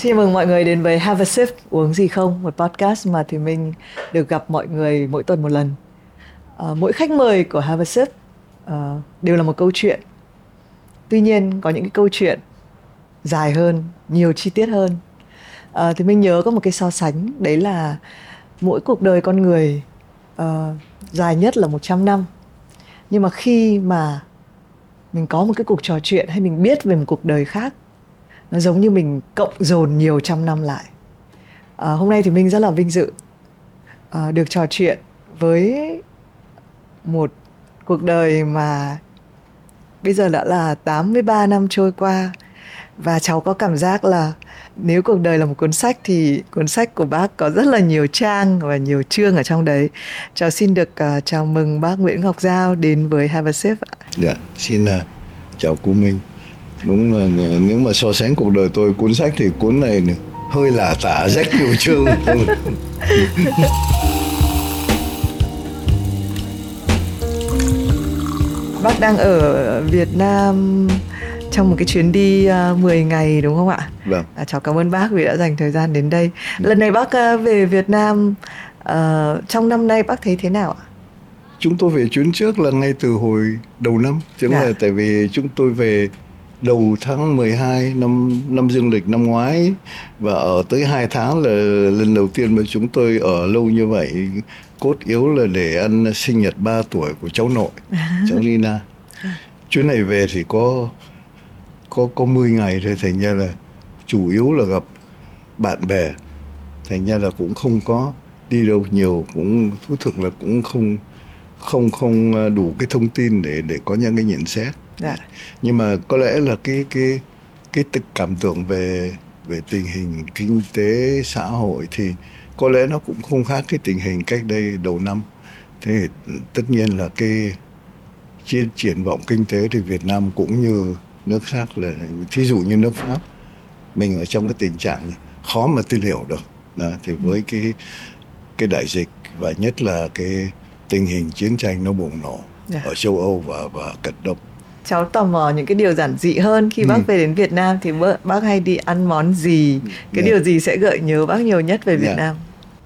Xin mừng mọi người đến với Have a Sip uống gì không, một podcast mà thì mình được gặp mọi người mỗi tuần một lần. À, mỗi khách mời của Have a Sip à, đều là một câu chuyện. Tuy nhiên có những cái câu chuyện dài hơn, nhiều chi tiết hơn. À, thì mình nhớ có một cái so sánh đấy là mỗi cuộc đời con người à, dài nhất là 100 năm. Nhưng mà khi mà mình có một cái cuộc trò chuyện hay mình biết về một cuộc đời khác nó giống như mình cộng dồn nhiều trăm năm lại à, hôm nay thì mình rất là vinh dự à, được trò chuyện với một cuộc đời mà bây giờ đã là 83 năm trôi qua và cháu có cảm giác là nếu cuộc đời là một cuốn sách thì cuốn sách của bác có rất là nhiều trang và nhiều chương ở trong đấy. Cháu xin được uh, chào mừng bác Nguyễn Ngọc Giao đến với Have a Sip ạ. Dạ, xin uh, chào cô Minh đúng là nếu mà so sánh cuộc đời tôi cuốn sách thì cuốn này hơi là tả rách nhiều chương bác đang ở Việt Nam trong một cái chuyến đi uh, à, 10 ngày đúng không ạ? Vâng. À, cháu cảm ơn bác vì đã dành thời gian đến đây. Lần này bác uh, về Việt Nam uh, trong năm nay bác thấy thế nào ạ? Chúng tôi về chuyến trước là ngay từ hồi đầu năm, chứ không dạ. là tại vì chúng tôi về đầu tháng 12 năm năm dương lịch năm ngoái và ở tới 2 tháng là lần đầu tiên mà chúng tôi ở lâu như vậy. Cốt yếu là để ăn sinh nhật 3 tuổi của cháu nội cháu Nina. Chuyến này về thì có có có 10 ngày thôi thành ra là chủ yếu là gặp bạn bè. Thành ra là cũng không có đi đâu nhiều cũng thú thực là cũng không không không đủ cái thông tin để để có những cái nhận xét dạ. nhưng mà có lẽ là cái cái cái tự cảm tưởng về về tình hình kinh tế xã hội thì có lẽ nó cũng không khác cái tình hình cách đây đầu năm thế tất nhiên là cái triển triển vọng kinh tế thì Việt Nam cũng như nước khác là thí dụ như nước Pháp mình ở trong cái tình trạng khó mà tin hiểu được đó, thì với cái cái đại dịch và nhất là cái tình hình chiến tranh nó bùng nổ yeah. Dạ. ở châu Âu và và cận đông cháu tò mò những cái điều giản dị hơn khi ừ. bác về đến Việt Nam thì bác hay đi ăn món gì cái yeah. Dạ. điều gì sẽ gợi nhớ bác nhiều nhất về Việt yeah. Dạ. Nam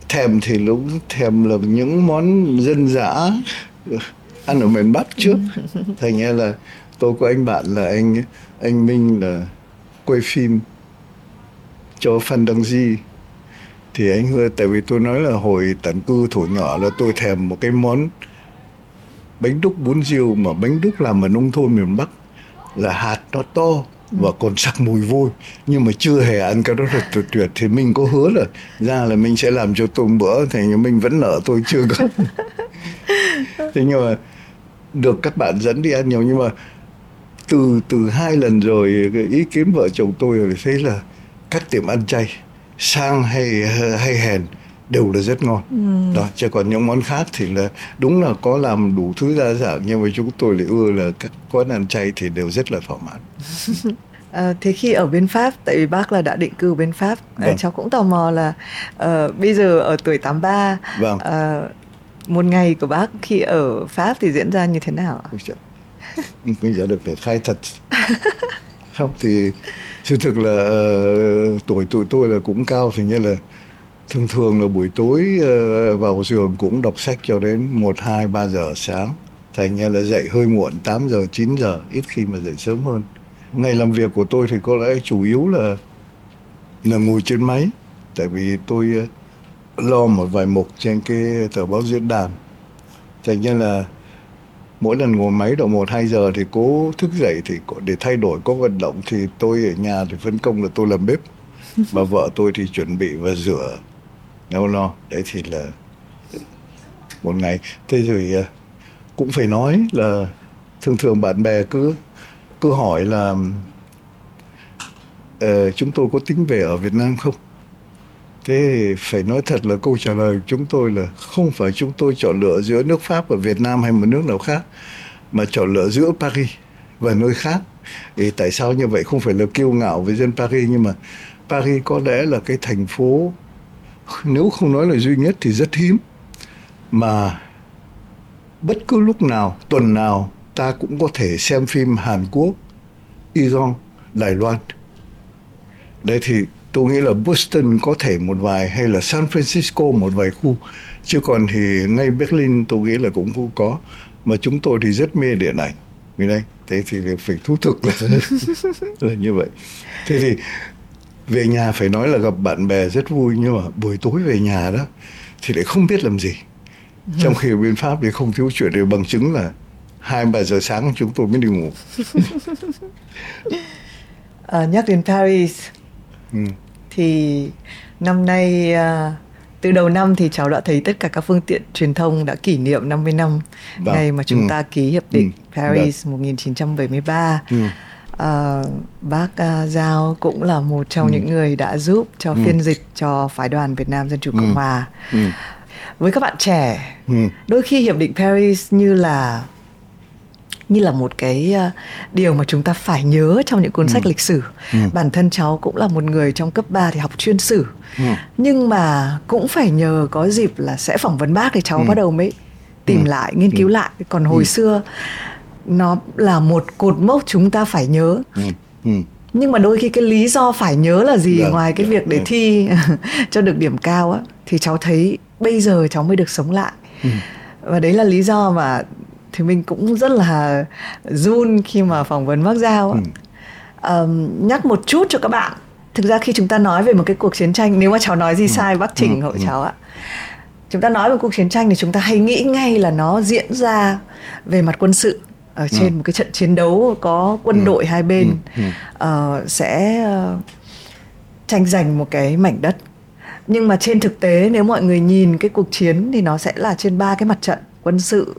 thèm thì lúc thèm là những món dân dã ăn ở miền Bắc trước thành ra là tôi có anh bạn là anh anh Minh là quay phim cho Phan Đăng Di thì anh tại vì tôi nói là hồi tận cư thủ nhỏ là tôi thèm một cái món bánh đúc bún riêu mà bánh đúc làm ở nông thôn miền Bắc là hạt nó to và còn sặc mùi vôi. Nhưng mà chưa hề ăn cái đó là tuyệt tuyệt. Thì mình có hứa là ra là mình sẽ làm cho tôi bữa thì mình vẫn nợ tôi chưa có. Thế nhưng mà được các bạn dẫn đi ăn nhiều. Nhưng mà từ từ hai lần rồi ý kiến vợ chồng tôi thấy là các tiệm ăn chay sang hay hay hèn đều là rất ngon ừ. đó chứ còn những món khác thì là đúng là có làm đủ thứ đa dạng nhưng mà chúng tôi lại ưa là các quán ăn chay thì đều rất là thỏa mãn À, thế khi ở bên Pháp, tại vì bác là đã định cư bên Pháp, vâng. à, cháu cũng tò mò là uh, bây giờ ở tuổi 83, vâng. uh, một ngày của bác khi ở Pháp thì diễn ra như thế nào ạ? Bây giờ được phải khai thật. không thì sự thực là uh, tuổi tụi tôi là cũng cao thì như là thường thường là buổi tối ờ, vào giường cũng đọc sách cho đến một, hai, ba giờ sáng. Thành ra là dậy hơi muộn 8 giờ 9 giờ, ít khi mà dậy sớm hơn. Ngày làm việc của tôi thì có lẽ chủ yếu là là ngồi trên máy. Tại vì tôi ờ, lo một vài mục trên cái tờ báo diễn đàn. Thành ra là mỗi lần ngồi máy độ một, hai giờ thì cố thức dậy thì để thay đổi, có vận động thì tôi ở nhà thì phân công là tôi làm bếp. Và vợ tôi thì chuẩn bị và rửa đâu lo. Đấy thì là một ngày. Thế rồi à, cũng phải nói là thường thường bạn bè cứ cứ hỏi là uh, chúng tôi có tính về ở Việt Nam không? Thế phải nói thật là câu trả lời chúng tôi là không phải chúng tôi chọn lựa giữa nước Pháp và Việt Nam hay một nước nào khác mà chọn lựa giữa Paris và nơi khác. Thì tại sao như vậy? Không phải là kiêu ngạo với dân Paris nhưng mà Paris có lẽ là cái thành phố nếu không nói là duy nhất thì rất hiếm. Mà bất cứ lúc nào tuần nào ta cũng có thể xem phim Hàn Quốc, Iran, Đài Loan. Đấy thì tôi nghĩ là Boston có thể một vài hay là San Francisco một vài khu. Chứ còn thì ngay Berlin tôi nghĩ là cũng không có. Mà chúng tôi thì rất mê điện ảnh. Vì đây thế thì phải thú thực là, là như vậy. Thế thì về nhà phải nói là gặp bạn bè rất vui nhưng mà buổi tối về nhà đó thì lại không biết làm gì trong khi ở bên pháp thì không thiếu chuyện để bằng chứng là hai ba giờ sáng chúng tôi mới đi ngủ à, nhắc đến Paris ừ. thì năm nay à, từ đầu năm thì cháu đã thấy tất cả các phương tiện truyền thông đã kỷ niệm 50 năm vâng. ngày mà chúng ừ. ta ký hiệp định ừ. Paris vâng. 1973 ừ. À, bác uh, Giao cũng là một trong ừ. những người đã giúp cho ừ. phiên dịch cho phái đoàn Việt Nam Dân chủ Cộng ừ. hòa. Ừ. Với các bạn trẻ, ừ. đôi khi hiệp định Paris như là như là một cái uh, điều mà chúng ta phải nhớ trong những cuốn ừ. sách lịch sử. Ừ. Bản thân cháu cũng là một người trong cấp 3 thì học chuyên sử. Ừ. Nhưng mà cũng phải nhờ có dịp là sẽ phỏng vấn bác thì cháu ừ. bắt đầu mới tìm ừ. lại, nghiên cứu ừ. lại. Còn hồi ừ. xưa nó là một cột mốc chúng ta phải nhớ. Ừ. Ừ nhưng mà đôi khi cái lý do phải nhớ là gì dạ, ngoài cái dạ, việc để dạ. thi cho được điểm cao á thì cháu thấy bây giờ cháu mới được sống lại ừ. và đấy là lý do mà thì mình cũng rất là run khi mà phỏng vấn bác giao ừ. um, nhắc một chút cho các bạn thực ra khi chúng ta nói về một cái cuộc chiến tranh nếu mà cháu nói gì ừ. sai bác chỉnh ừ. hộ ừ. cháu ạ chúng ta nói về cuộc chiến tranh thì chúng ta hay nghĩ ngay là nó diễn ra về mặt quân sự ở trên ừ. một cái trận chiến đấu có quân ừ. đội hai bên ừ. Ừ. Uh, sẽ uh, tranh giành một cái mảnh đất nhưng mà trên thực tế nếu mọi người nhìn cái cuộc chiến thì nó sẽ là trên ba cái mặt trận quân sự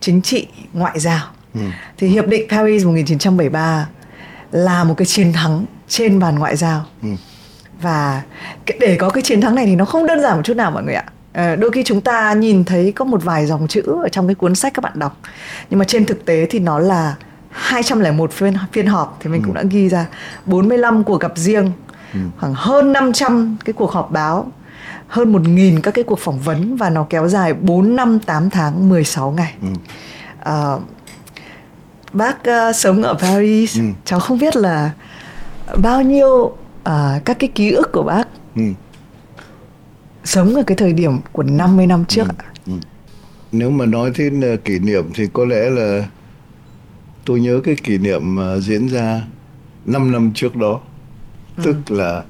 chính trị ngoại giao ừ. thì hiệp định Paris 1973 là một cái chiến thắng trên bàn ngoại giao ừ. và để có cái chiến thắng này thì nó không đơn giản một chút nào mọi người ạ ờ, đôi khi chúng ta nhìn thấy có một vài dòng chữ ở trong cái cuốn sách các bạn đọc nhưng mà trên thực tế thì nó là 201 phiên phiên họp thì mình ừ. cũng đã ghi ra 45 cuộc gặp riêng ừ. khoảng hơn 500 cái cuộc họp báo hơn 1.000 các cái cuộc phỏng vấn và nó kéo dài 4 năm 8 tháng 16 ngày. Ừ. À, bác uh, sống ở Paris, ừ. cháu không biết là bao nhiêu uh, các cái ký ức của bác ừ. Sống ở cái thời điểm của 50 năm trước ừ. Ừ. Nếu mà nói đến uh, kỷ niệm thì có lẽ là tôi nhớ cái kỷ niệm uh, diễn ra 5 năm trước đó, ừ. tức là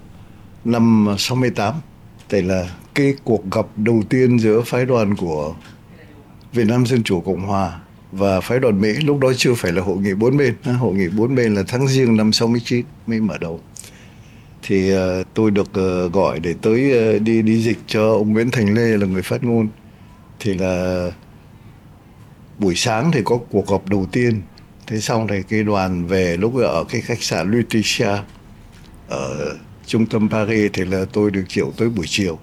năm 68 đây là cái cuộc gặp đầu tiên giữa phái đoàn của Việt Nam Dân Chủ Cộng Hòa và phái đoàn Mỹ lúc đó chưa phải là hội nghị bốn bên hội nghị bốn bên là tháng riêng năm 69 mới mở đầu thì ờ, tôi được ờ, gọi để tới ờ, đi đi dịch cho ông Nguyễn Thành Lê là người phát ngôn. Thì là buổi sáng thì có cuộc họp đầu tiên. Thế xong thì cái đoàn về lúc ở cái khách sạn Lutetia ở trung tâm Paris thì là tôi được triệu tới buổi chiều.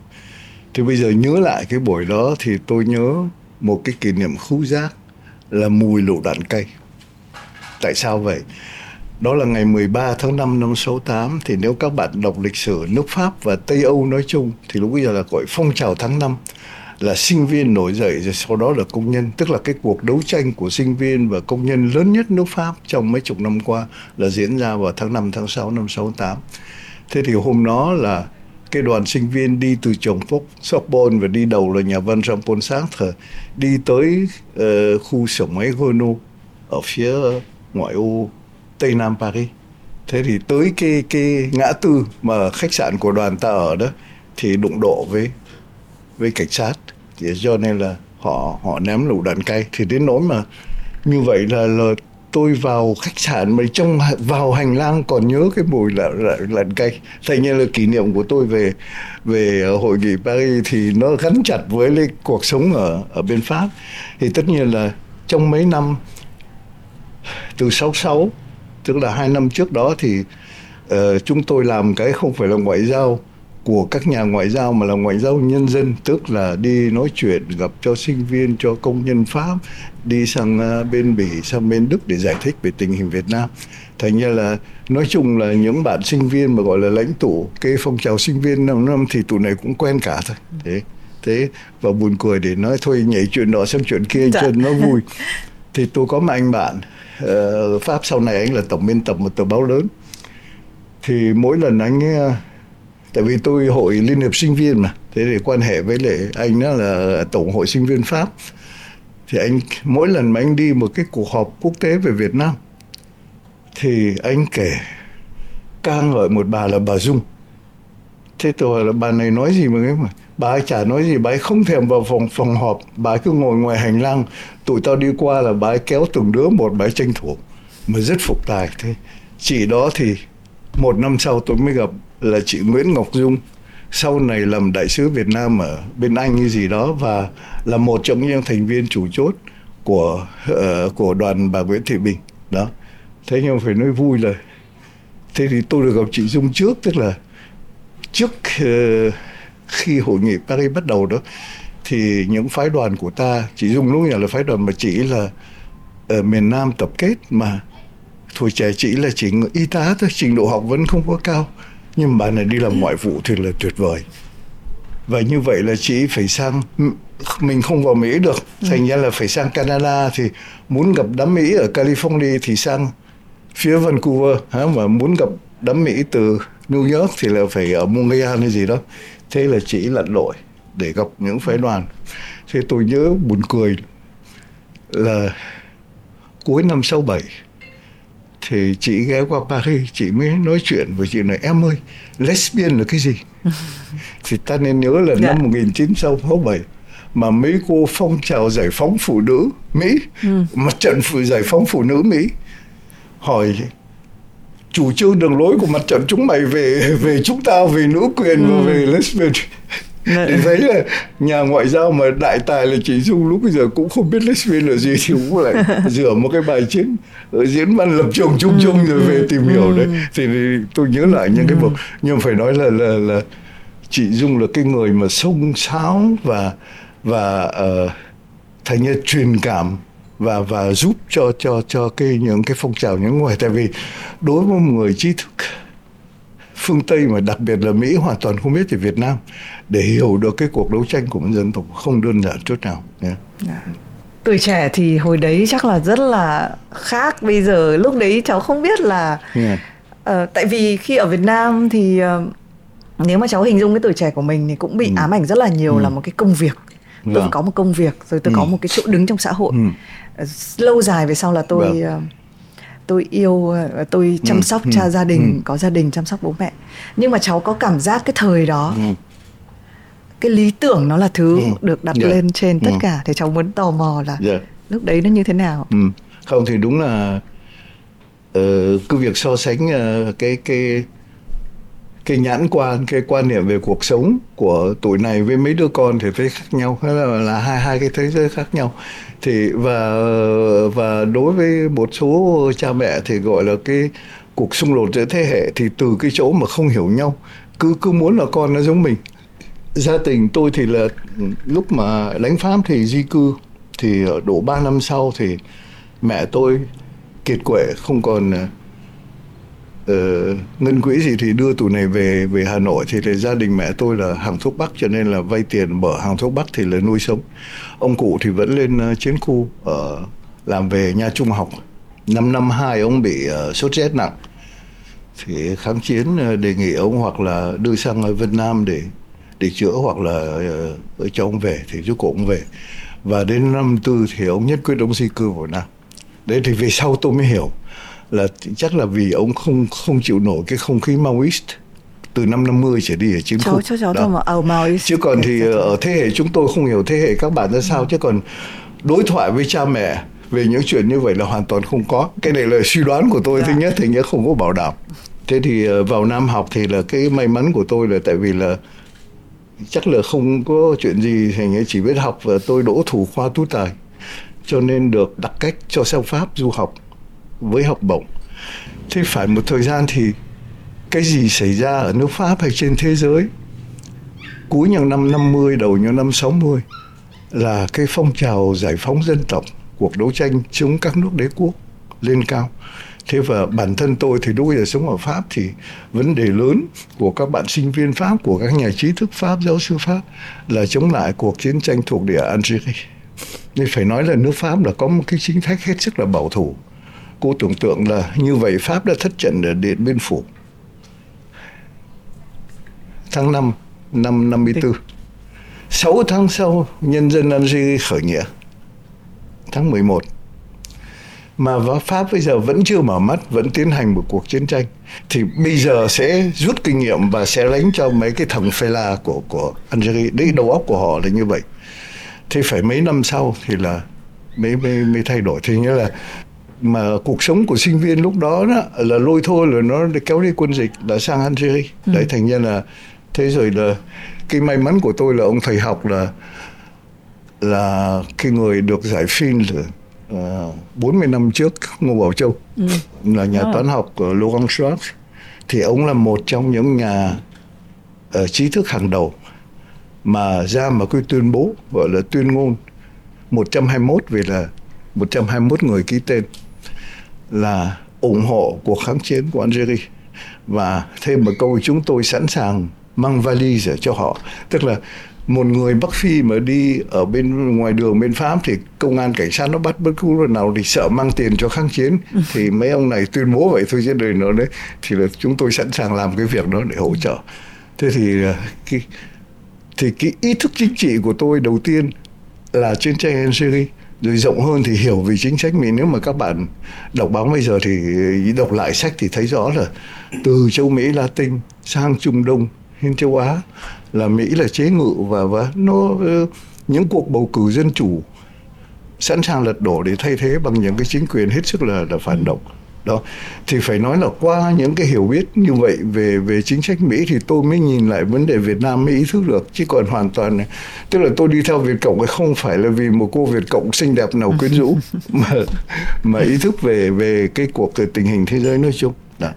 Thì bây giờ nhớ lại cái buổi đó thì tôi nhớ một cái kỷ niệm khú giác là mùi lựu đạn cây tại sao vậy? Đó là ngày 13 tháng 5 năm 68 thì nếu các bạn đọc lịch sử nước Pháp và Tây Âu nói chung thì lúc bây giờ là gọi phong trào tháng 5 là sinh viên nổi dậy rồi sau đó là công nhân. Tức là cái cuộc đấu tranh của sinh viên và công nhân lớn nhất nước Pháp trong mấy chục năm qua là diễn ra vào tháng 5 tháng 6 năm 68 thế thì hôm đó là cái đoàn sinh viên đi từ Trường Phúc, Sorbonne và đi đầu là nhà văn Jean Paul Sartre đi tới uh, khu sở máy Gono ở phía ngoại ô tây nam Paris. Thế thì tới cái cái ngã tư mà khách sạn của đoàn ta ở đó thì đụng độ với với cảnh sát. Thì do nên là họ họ ném lựu đạn cay thì đến nỗi mà như vậy là, là tôi vào khách sạn mà trong vào hành lang còn nhớ cái mùi là là lợn cây thành như là kỷ niệm của tôi về về hội nghị Paris thì nó gắn chặt với lấy cuộc sống ở ở bên Pháp thì tất nhiên là trong mấy năm từ 66 tức là hai năm trước đó thì uh, chúng tôi làm cái không phải là ngoại giao của các nhà ngoại giao mà là ngoại giao nhân dân tức là đi nói chuyện gặp cho sinh viên cho công nhân pháp đi sang à, bên bỉ sang bên đức để giải thích về tình hình việt nam. Thành như là nói chung là những bạn sinh viên mà gọi là lãnh tụ cái phong trào sinh viên năm năm thì tụi này cũng quen cả thôi. Thế thế và buồn cười để nói thôi nhảy chuyện đó sang chuyện kia dạ. cho nó vui. Thì tôi có một anh bạn uh, pháp sau này anh là tổng biên tập một tờ báo lớn. Thì mỗi lần anh ờ, tại vì tôi hội liên hiệp sinh viên mà thế thì quan hệ với lại anh đó là tổng hội sinh viên pháp. Thì anh mỗi lần mà anh đi một cái cuộc họp quốc tế về Việt Nam thì anh kể ca ngợi một bà là bà Dung. Thế tôi hỏi là bà này nói gì mà cái mà? Bà ấy chả nói gì bà ấy không thèm vào phòng phòng họp bà ấy cứ ngồi ngoài hành lang tụi tao đi qua là bà ấy kéo từng đứa một bà ấy tranh thủ mà rất phục tài. Thế chị đó thì một năm sau tôi mới gặp là chị Nguyễn Ngọc Dung sau này làm đại sứ Việt Nam ở bên Anh như gì đó và là một trong những thành viên chủ chốt của uh, của đoàn bà Nguyễn Thị Bình. Đó. Thế nhưng phải nói vui là thế thì tôi được gặp chị Dung trước tức là trước uh, khi hội nghị Paris bắt đầu đó thì những phái đoàn của ta chị Dung lúc là phái đoàn mà chỉ là ở miền Nam tập kết mà. Tuổi trẻ chỉ là chỉ y tá thôi trình độ học vẫn không có cao. Nhưng bà này đi làm ngoại vụ thì là tuyệt vời. Và như vậy là chị phải sang mình không vào Mỹ được. Ừ. thành ra là phải sang Canada thì muốn gặp đám Mỹ ở California thì sang phía Vancouver. Hả? Mà muốn gặp đám Mỹ từ New York thì là phải ở Montreal hay gì đó. Thế là chị lặn lội để gặp những phái đoàn thế tôi nhớ buồn cười là cuối năm 67 thì chị ghé qua Paris chị mới nói chuyện với chị này em ơi lesbian là cái gì thì ta nên nhớ là yeah. năm 1967 dạ. mà mấy cô phong trào giải phóng phụ nữ Mỹ ừ. mặt trận phụ giải phóng phụ nữ Mỹ hỏi chủ trương đường lối của mặt trận chúng mày về về chúng ta về nữ quyền ừ. và về lesbian Dạ. Thì thấy là nhà ngoại giao mà đại tài là chị dung lúc bây giờ cũng không biết lesbian là gì thì cũng lại rửa một cái bài chiến diễn văn lập trường chung chung rồi về tìm hiểu đấy. thì tôi nhớ lại những cái bộ nhưng phải nói là là là chị dung là cái người mà sông sáo và và uh, thành như truyền cảm và và giúp cho cho cho cái những cái phong trào những người tại vì đối với một người trí thức phương Tây mà đặc biệt là Mỹ hoàn toàn không biết về Việt Nam để hiểu được cái cuộc đấu tranh của một dân tộc không đơn giản chút nào. Yeah. Yeah. Tuổi trẻ thì hồi đấy chắc là rất là khác bây giờ lúc đấy cháu không biết là yeah. uh, tại vì khi ở Việt Nam thì uh, nếu mà cháu hình dung cái tuổi trẻ của mình thì cũng bị ừ. ám ảnh rất là nhiều ừ. là một cái công việc tôi vâng. có một công việc rồi tôi ừ. có một cái chỗ đứng trong xã hội ừ. lâu dài về sau là tôi vâng. Tôi yêu ờ, tôi chăm ừ, sóc ừ, cha gia đình ừ. có gia đình chăm sóc bố mẹ nhưng mà cháu có cảm giác cái thời đó cái lý tưởng nó là thứ được đặt yeah. Dạ. lên trên tất cả thì cháu muốn tò mò là yeah. Dạ. lúc đấy nó như thế nào ừ. không thì đúng là uh, cái việc so sánh uh, cái cái cái nhãn quan cái quan niệm về cuộc sống của tuổi này với mấy đứa con thì thấy khác nhau hay là, là hai hai cái thế giới khác nhau. Thì và và đối với một số cha mẹ thì gọi là cái cuộc xung đột giữa thế hệ thì từ cái chỗ mà không hiểu nhau cứ cứ muốn là con nó giống mình. Gia đình tôi thì là lúc mà đánh pháp thì di cư thì đủ 3 năm sau thì mẹ tôi kiệt quệ không còn à, uh, ngân quỹ gì thì đưa tụi này về về Hà Nội thì, thì gia đình mẹ tôi là hàng thuốc bắc cho nên là vay tiền mở hàng thuốc bắc thì là nuôi sống. Ông cụ thì vẫn lên uh, chiến khu ở làm về nhà trung học. Năm năm hai ông bị uh, sốt rét nặng. Thì kháng chiến uh, đề nghị ông hoặc là đưa sang Việt Nam để để chữa hoặc là uh, cho ông về thì rốt cuộc ông về. Và đến năm tư thì ông nhất quyết ông di cư vào Nam. Đấy thì về sau tôi mới hiểu là chắc là vì ông không không chịu nổi cái không khí Maoist từ năm 50 trở đi ở chiến khu. Cháu cháu mà ở Maoist. Chứ còn thì ở thế hệ chúng tôi không hiểu thế hệ các bạn ra sao chứ còn đối thoại với cha mẹ về những chuyện như vậy là hoàn toàn không có. Cái này là suy đoán của tôi dạ. thứ nhất thì nghĩa không có bảo đảm. Thế thì ờ, vào Nam học thì là cái may mắn của tôi là tại vì là chắc là không có chuyện gì thì nghĩa chỉ biết học và tôi đỗ thủ khoa tú tài cho nên được đặt cách cho sang Pháp du học với học bổng. Thế phải một thời gian thì cái gì xảy ra ở nước Pháp hay trên thế giới? Cuối những năm 50 đầu những năm 60 là cái phong trào giải phóng dân tộc, cuộc đấu tranh chống các nước đế quốc lên cao. Thế và bản thân tôi thì lúc bây giờ sống ở Pháp thì vấn đề lớn của các bạn sinh viên Pháp, của các nhà trí thức Pháp, giáo sư Pháp là chống lại cuộc chiến tranh thuộc địa Algeria nên phải nói là nước Pháp là có một cái chính sách hết sức là bảo thủ cô tưởng tượng là như vậy Pháp đã thất trận ở Điện Biên Phủ. Tháng 5 năm 54 6 tháng sau, nhân dân Algeria khởi nghĩa. Tháng 11 mà Pháp bây giờ vẫn chưa mở mắt, vẫn tiến hành một cuộc chiến tranh, thì bây giờ sẽ rút kinh nghiệm và sẽ đánh cho mấy cái thằng phê la của của Algeria. Đấy, đầu óc của họ là như vậy. Thì phải mấy năm sau thì là mới mới mới thay đổi. Thì nghĩa là mà cuộc sống của sinh viên lúc đó, đó là lôi thôi là nó kéo đi quân dịch là sang Algeria. Ừ. đấy thành ra là thế rồi là cái may mắn của tôi là ông thầy học là là cái người được giải phim là uh, 40 năm trước Ngô Bảo Châu. Ừ. là nhà toán học của Laurent Schwartz thì ông là một trong những nhà uh, trí thức hàng đầu mà ra mà cái tuyên bố gọi là tuyên ngôn 121 vì là 121 người ký tên là ủng hộ cuộc kháng chiến của Algeria. Và thêm một câu chúng tôi sẵn sàng mang vali cho họ. Tức là một người Bắc Phi mà đi ở bên ngoài đường bên Pháp thì công an cảnh sát nó bắt bất cứ lúc nào thì sợ mang tiền cho kháng chiến. Thì mấy ông này tuyên bố vậy thôi chứ đời nó đấy. Thì là chúng tôi sẵn sàng làm cái việc đó để hỗ trợ. Thế thì à, cái thì cái ý thức chính trị của tôi đầu tiên là chiến tranh Algeria rồi rộng hơn thì hiểu về chính sách. Mình nếu mà các bạn đọc báo bây giờ thì đọc lại sách thì thấy rõ là từ châu Mỹ, Latin sang Trung Đông đến châu Á là Mỹ là chế ngự và và nó ờ, những cuộc bầu cử dân chủ sẵn sàng lật đổ để thay thế bằng những cái chính quyền hết sức là là phản động đó. Thì phải nói là qua những cái hiểu biết như vậy về về chính sách Mỹ thì tôi mới nhìn lại vấn đề Việt Nam mới ý thức được chứ còn hoàn toàn tức là tôi đi theo Việt Cộng không phải là vì một cô Việt Cộng xinh đẹp nào quyến rũ mà mà ý thức về về cái cuộc tình hình thế giới nói chung. Đó.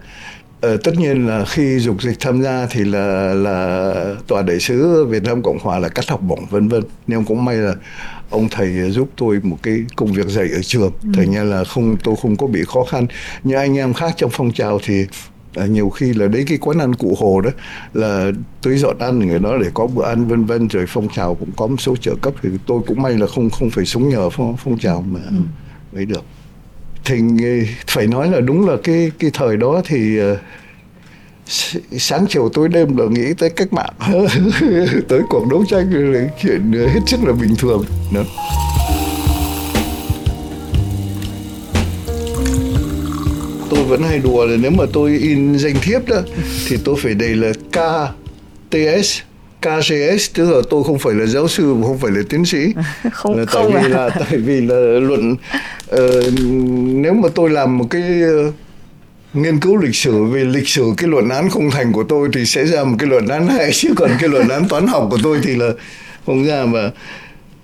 Ờ, tất nhiên là khi dục dịch tham gia thì là là tòa đại sứ Việt Nam Cộng hòa là cắt học bổng vân vân. Nhưng cũng may là ông thầy giúp tôi một cái công việc dạy ở trường ừ. thành ra là không tôi không có bị khó khăn như anh em khác trong phong trào thì à, nhiều khi là đấy cái quán ăn cụ hồ đó là tôi dọn ăn người đó để có bữa ăn vân vân rồi phong trào cũng có một số trợ cấp thì tôi cũng may là không không phải sống nhờ phong, phong trào mà ừ. ấy được thì phải nói là đúng là cái cái thời đó thì uh, sáng chiều tối đêm là nghĩ tới cách mạng. Tới cuộc đấu tranh là chuyện hết sức là bình thường. Nữa tôi vẫn hay đùa là nếu mà tôi in danh thiếp đó thì tôi phải đầy là KTS KCS tức là tôi không phải là giáo sư không phải là tiến sĩ. Không, là không tại vì à. là tại vì là luận uh, nếu mà tôi làm một cái uh, nghiên cứu lịch sử về lịch sử cái luận án không thành của tôi thì sẽ ra một cái luận án hay chứ còn cái luận án toán học của tôi thì là không ra mà.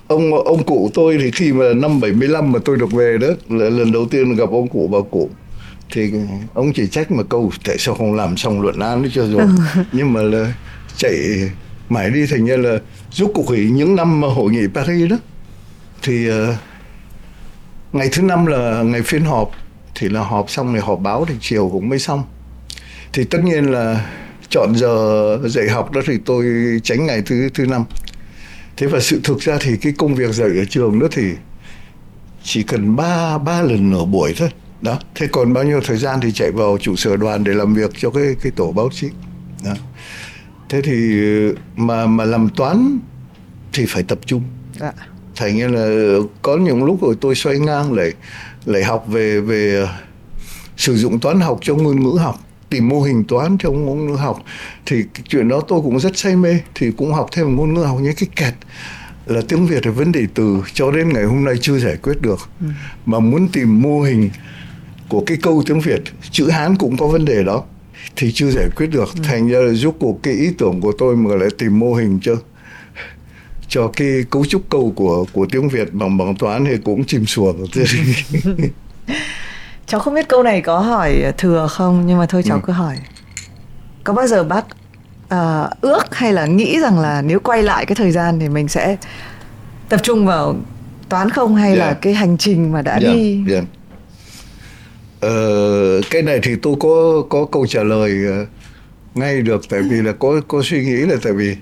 Ông ông cụ tôi thì khi mà năm 75 mà tôi được về đó là lần đầu tiên gặp ông cụ bà cụ thì ông chỉ trách một câu tại sao không làm xong luận án cho rồi? Ừ. nhưng mà là chạy mãi đi thành ra là giúp cục hủy những năm mà hội nghị Paris đó. Thì uh, ngày thứ năm là ngày phiên họp thì là họp xong rồi họp báo thì chiều cũng mới xong. Thì tất nhiên là chọn giờ dạy học đó thì tôi tránh ngày thứ thứ năm. Thế và sự thực ra thì cái công việc dạy ở trường đó thì chỉ cần ba ba lần nửa buổi thôi. Đó thế còn bao nhiêu thời gian thì chạy vào trụ sở đoàn để làm việc cho cái cái tổ báo chí. Đó. thế thì mà mà làm toán thì phải tập trung. À. thành như là có những lúc rồi tôi xoay ngang lại lại học về về sử dụng toán học trong ngôn ngữ học tìm mô hình toán trong ngôn ngữ học thì chuyện đó tôi cũng rất say mê thì cũng học thêm ngôn ngữ học những cái kẹt là tiếng Việt là vấn đề từ cho đến ngày hôm nay chưa giải quyết được ừ. mà muốn tìm mô hình của cái câu tiếng Việt chữ Hán cũng có vấn đề đó thì chưa giải quyết được ừ. thành ra là giúp cuộc cái ý tưởng của tôi mà lại tìm mô hình cho cho cái cấu trúc câu của của tiếng Việt bằng bằng toán thì cũng chìm xuồng cháu không biết câu này có hỏi thừa không nhưng mà thôi cháu ừ. cứ hỏi có bao giờ bác uh, ước hay là nghĩ rằng là nếu quay lại cái thời gian thì mình sẽ tập trung vào toán không hay yeah. là cái hành trình mà đã yeah. đi yeah. Ờ, cái này thì tôi có có câu trả lời uh, ngay được tại vì là có có suy nghĩ là tại vì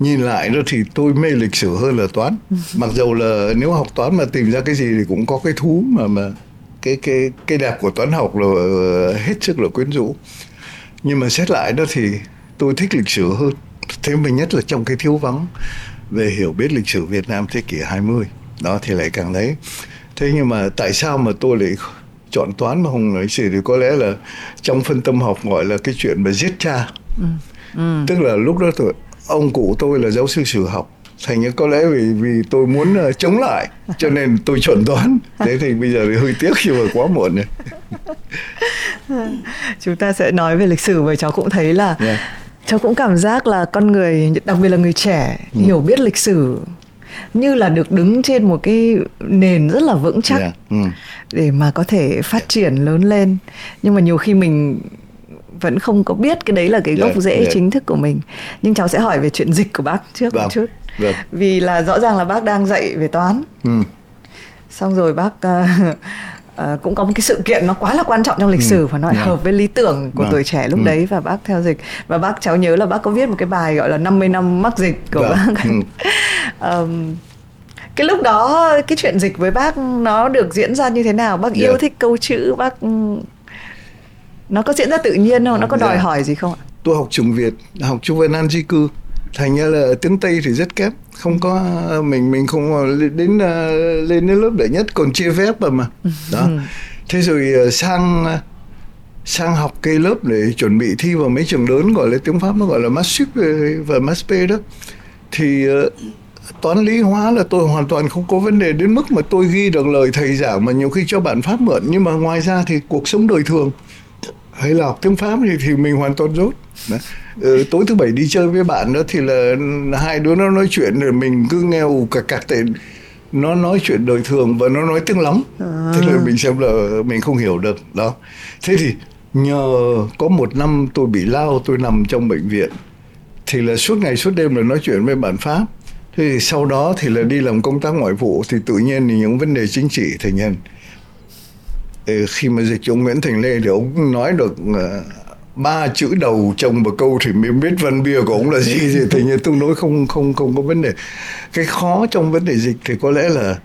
nhìn lại đó thì tôi mê lịch sử hơn là toán. Mặc dầu là nếu học toán mà tìm ra cái gì thì cũng có cái thú mà mà cái cái cái đẹp của toán học là hết sức là quyến rũ. Nhưng mà xét lại đó thì tôi thích lịch sử hơn. Thế mà nhất là trong cái thiếu vắng về hiểu biết lịch sử Việt Nam thế kỷ 20 đó thì lại càng đấy. Thế nhưng mà tại sao mà tôi lại chọn toán mà không lịch sử thì có lẽ là trong phân tâm học gọi là cái chuyện mà giết cha. Ừ. Ừ. tức là lúc đó tôi ông cụ tôi là giáo sư sử học thành như có lẽ vì vì tôi muốn uh, chống lại cho nên tôi chọn toán thế thì bây giờ thì hơi tiếc khi mà quá muộn rồi chúng ta sẽ nói về lịch sử và cháu cũng thấy là yeah. cháu cũng cảm giác là con người đặc biệt là người trẻ ừ. hiểu biết lịch sử như là được đứng trên một cái nền rất là vững chắc yeah. ừ. để mà có thể phát triển lớn lên nhưng mà nhiều khi mình vẫn không có biết cái đấy là cái gốc yeah, rễ yeah. chính thức của mình nhưng cháu sẽ hỏi về chuyện dịch của bác trước vâng, một chút vâng. vì là rõ ràng là bác đang dạy về toán ừ. xong rồi bác uh, uh, cũng có một cái sự kiện nó quá là quan trọng trong lịch ừ. sử và nó yeah. hợp với lý tưởng của vâng. tuổi trẻ lúc ừ. đấy và bác theo dịch và bác cháu nhớ là bác có viết một cái bài gọi là 50 năm mắc dịch của vâng. bác ừ. um, cái lúc đó cái chuyện dịch với bác nó được diễn ra như thế nào bác yeah. yêu thích câu chữ bác nó có diễn ra tự nhiên không? Nó có đòi dạ. hỏi gì không ạ? Tôi học trường việt học trung văn an di cư. Thành ra là tiếng tây thì rất kém không có mình mình không đến ờ, lên đến lớp đệ nhất còn chia phép mà mà. Đó. Thế rồi ờ, sang sang học cái lớp để chuẩn bị thi vào mấy trường lớn gọi là tiếng pháp nó gọi là massip và massp đó. Thì ờ, toán lý hóa là tôi hoàn toàn không có vấn đề đến mức mà tôi ghi được lời thầy giảng mà nhiều khi cho bạn pháp mượn. Nhưng mà ngoài ra thì cuộc sống đời thường hay là học tiếng pháp thì thì mình hoàn toàn rốt Ừ, tối thứ bảy đi chơi với bạn đó thì là hai đứa nó nói chuyện rồi mình cứ nghe ù cạc cạc tại nó nói chuyện đời thường và nó nói tiếng lắm à. thế là mình xem là mình không hiểu được đó. Thế thì nhờ có một năm tôi bị lao tôi nằm trong bệnh viện thì là suốt ngày suốt đêm là nói chuyện với bạn pháp. Thế thì sau đó thì là đi làm công tác ngoại vụ thì tự nhiên thì những vấn đề chính trị thành nhân khi mà dịch ông Nguyễn Thành Lê thì ông nói được ờ, ba chữ đầu trong một câu thì mới biết văn bia của ông là gì. Gì thì như tôi nói không không không có vấn đề. Cái khó trong vấn đề dịch thì có lẽ là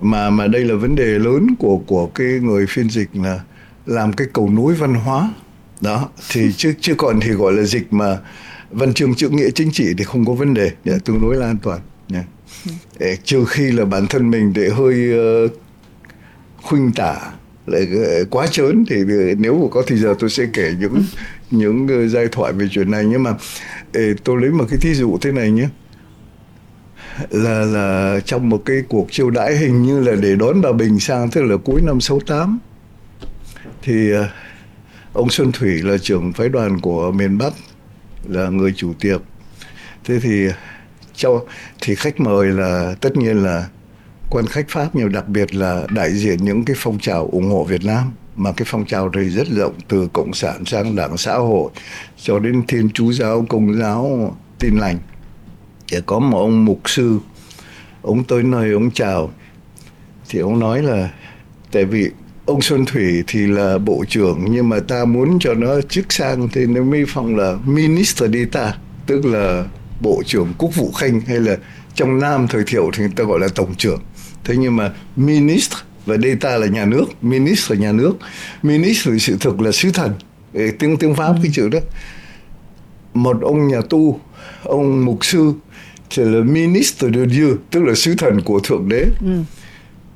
mà mà đây là vấn đề lớn của của cái người phiên dịch là làm cái cầu nối văn hóa. Đó thì chứ chứ còn thì gọi là dịch mà văn chương chữ nghĩa chính trị thì không có vấn đề. Để tương đối là an toàn. Yeah. để, trừ khi là bản thân mình để hơi uh, khuynh tả lại quá chớn thì nếu mà có thì giờ tôi sẽ kể những những ờ, giai thoại về chuyện này nhưng mà tôi lấy một cái thí dụ thế này nhé. Là là trong một cái cuộc chiêu đãi hình như là để đón bà Bình sang tức là cuối năm 68 thì ờ, ông Xuân Thủy là trưởng phái đoàn của miền Bắc là người chủ tiệc thế thì cho thì khách mời là tất nhiên là quan khách Pháp nhiều, đặc biệt là đại diện những cái phong trào ủng hộ Việt Nam, mà cái phong trào này rất rộng từ cộng sản sang đảng xã hội, cho đến thiên chúa giáo, công giáo, tin lành. Để có một ông mục sư, ông tới nơi ông chào, thì ông nói là, tại vì ông Xuân Thủy thì là bộ trưởng, nhưng mà ta muốn cho nó chức sang thì nó mới phong là minister d'État tức là bộ trưởng quốc vụ khanh, hay là trong Nam thời thiệu thì người ta gọi là tổng trưởng thế nhưng mà minister và đây ta là nhà nước minister là nhà nước. Minister sự thực là sứ thần. Tiếng tiếng pháp cái chữ đó. Một ông nhà tu ông mục sư thì là minister de Dieu tức là sứ thần của thượng đế. Ừ.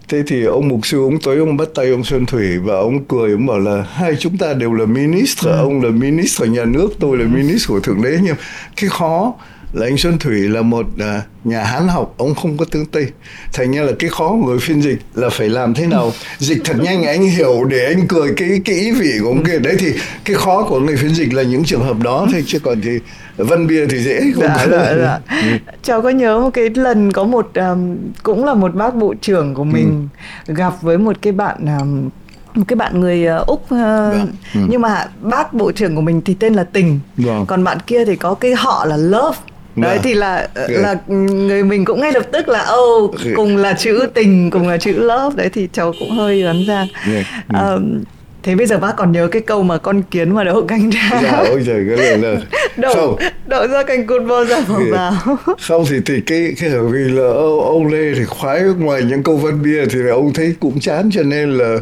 thế thì ông mục sư ông tới ông bắt tay ông Xuân Thủy và ông cười ông bảo là hai chúng ta đều là minister ừ. ông là minister nhà nước tôi là minister của thượng đế. Nhưng cái khó là anh Xuân Thủy là một à, nhà hán học ông không có tiếng Tây thành ra là cái khó của người phiên dịch là phải làm thế nào dịch thật nhanh anh hiểu để anh cười cái cái ý vị của ông kia đấy thì cái khó của người phiên dịch là những trường hợp đó thôi chứ còn thì văn bia thì dễ không dạ, dạ, dạ. Ừ. cháu có nhớ một cái lần có một um, cũng là một bác bộ trưởng của mình ừ. gặp với một cái bạn um, một cái bạn người uh, úc uh, vâng. ừ. nhưng mà bác bộ trưởng của mình thì tên là tình vâng. còn bạn kia thì có cái họ là love đấy thì là yeah. là người mình cũng ngay lập tức là ô oh, cùng là chữ tình cùng là chữ love. Đấy thì cháu cũng hơi đoán ra. Um, thế bây giờ bác còn nhớ cái câu mà con kiến mà đậu canh ra. Dạ ôi trời cái này là đậu không. đậu ra canh cút bao giờ vào vào. Không thì thì cái cái bởi vì là ông, ông lê thì khoái ngoài những câu văn bia. Thì là ông thấy cũng chán cho nên là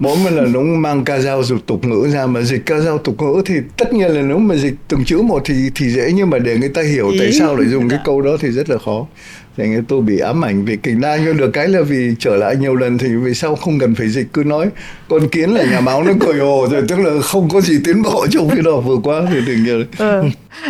mỗi một lần nó mang ca dao dục tục ngữ ra mà dịch ca dao tục ngữ thì tất nhiên là nếu mà dịch từng chữ một thì thì dễ nhưng mà để người ta hiểu Ý. tại sao lại dùng cái dạ. câu đó thì rất là khó thành tôi bị ám ảnh vì kình đa nhưng được cái là vì trở lại nhiều lần thì vì sao không cần phải dịch cứ nói con kiến là nhà báo nó cười ồ rồi tức là không có gì tiến bộ trong cái đó vừa qua thì đừng nhờ ừ.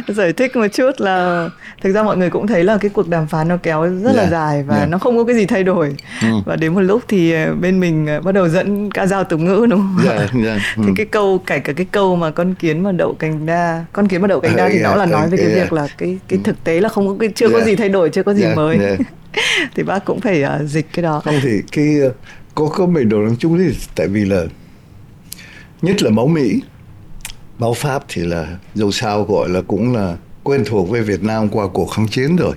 giải thích một chút là thực ra mọi người cũng thấy là cái cuộc đàm phán nó kéo rất yeah. là dạ. dài và yeah. Dạ. nó không có cái gì thay đổi ừ. và đến một lúc thì ờ, bên mình ờ, bắt đầu dẫn ca dao tục ngữ đúng không? Yeah, yeah. Ừ. thì cái câu kể cả cái câu mà con kiến mà đậu cành đa con kiến mà đậu cành đa thì yeah, nó là nói về cái yeah. việc là cái cái ừ. thực tế là không có cái chưa yeah. có gì thay đổi chưa có gì yeah, mới yeah. thì bác cũng phải uh, dịch cái đó không thì cái có có mấy đồ nói chung thì tại vì là nhất là máu mỹ báo pháp thì là dầu sao gọi là cũng là quen thuộc với Việt Nam qua cuộc kháng chiến rồi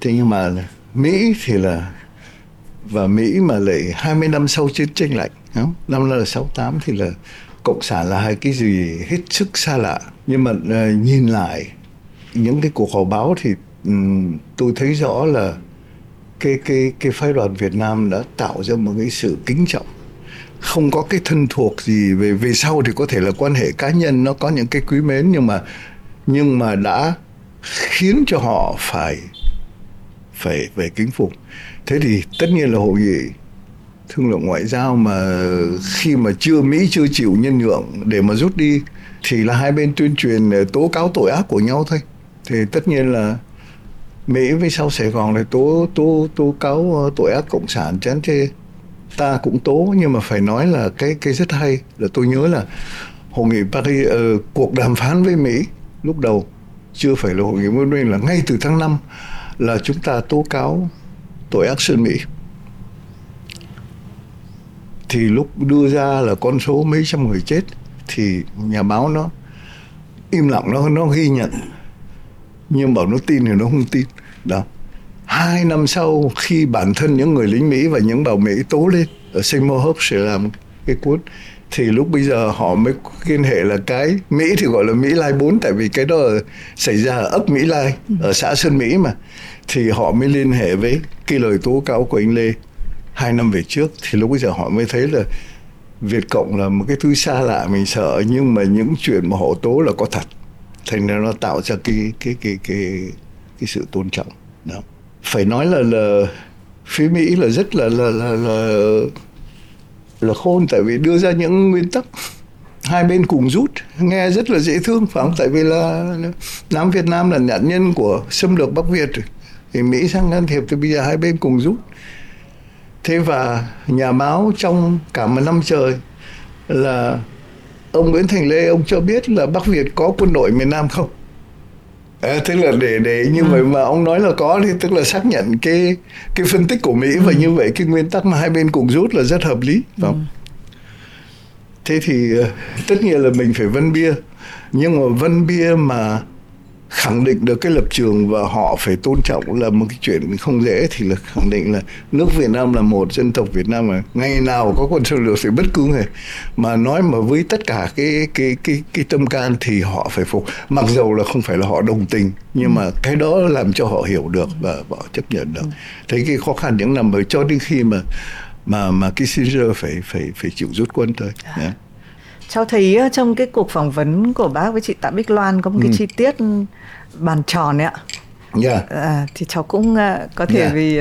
thế nhưng mà Mỹ thì là và Mỹ mà lại 20 năm sau chiến tranh lạnh không? năm là 68 thì là cộng sản là hai cái gì hết sức xa lạ nhưng mà uh, nhìn lại những cái cuộc họp báo thì um, tôi thấy rõ là cái cái cái phái đoàn Việt Nam đã tạo ra một cái sự kính trọng. Không có cái thân thuộc gì về về sau thì có thể là quan hệ cá nhân nó có những cái quý mến nhưng mà nhưng mà đã khiến cho họ phải phải phải kính phục. Thế thì tất nhiên là hội nghị thương lượng ngoại giao mà khi mà chưa mỹ chưa chịu nhân nhượng để mà rút đi thì là hai bên tuyên truyền tố cáo tội ác của nhau thôi. Thì tất nhiên là mỹ với sau sài gòn này tố tố tố cáo ờ, tội ác cộng sản chán chê. Ta cũng tố nhưng mà phải nói là cái cái rất hay là tôi nhớ là hội nghị Paris uh, cuộc đàm phán với Mỹ lúc đầu chưa phải là hội nghị Munich là ngay từ tháng 5 là chúng ta tố cáo tội ác sơn Mỹ. Thì lúc đưa ra là con số mấy trăm người chết thì nhà báo nó im lặng nó nó ghi nhận nhưng bảo nó tin thì nó không tin. Đó. Hai năm sau, khi bản thân những người lính Mỹ và những bảo Mỹ tố lên ở Seymour Hope sẽ làm cái cuốn, thì lúc bây giờ họ mới liên hệ là cái Mỹ thì gọi là Mỹ Lai 4 tại vì cái đó xảy ra ở ấp Mỹ Lai, ở xã Sơn Mỹ mà. Thì họ mới liên hệ với cái lời tố cáo của anh Lê hai năm về trước. Thì lúc bây giờ họ mới thấy là Việt Cộng là một cái thứ xa lạ mình sợ, nhưng mà những chuyện mà họ tố là có thật thành ra nó tạo ra cái cái cái cái cái sự tôn trọng. Đó. Phải nói là là phía Mỹ là rất là là là là, là khôn tại vì đưa ra những nguyên tắc. Hai bên cùng rút nghe rất là dễ thương phải không? Tại vì là Nam Việt Nam là nạn nhân của xâm lược Bắc Việt thì Mỹ sang can thiệp thì bây giờ hai bên cùng rút. Thế và nhà báo trong cả một năm trời là ông Nguyễn Thành Lê ông cho biết là Bắc Việt có quân đội miền Nam không À, tức là để để như ừ. vậy mà ông nói là có thì tức là xác nhận cái cái phân tích của Mỹ ừ. và như vậy cái nguyên tắc mà hai bên cùng rút là rất hợp lý phải không? Ừ. Thế thì ờ, tất nhiên là mình phải vân bia nhưng mà vân bia mà khẳng định được cái lập trường và họ phải tôn trọng là một cái chuyện không dễ, thì là khẳng định là nước Việt Nam là một, dân tộc Việt Nam mà ngày nào có quân xâm lược thì bất cứ người mà nói mà với tất cả cái cái cái cái tâm can thì họ phải phục mặc dầu là không phải là họ đồng tình, nhưng mà cái đó làm cho họ hiểu được và họ chấp nhận được thấy cái khó khăn những năm mới cho đến khi mà mà mà Kissinger phải phải phải chịu rút quân thôi. Yeah. Cháu thấy ờ, trong cái cuộc phỏng vấn của bác với chị Tạ Bích Loan có một cái ừ. chi tiết bàn tròn ấy ạ. Yeah. Dạ. À, thì cháu cũng uh, có thể yeah. Dạ. vì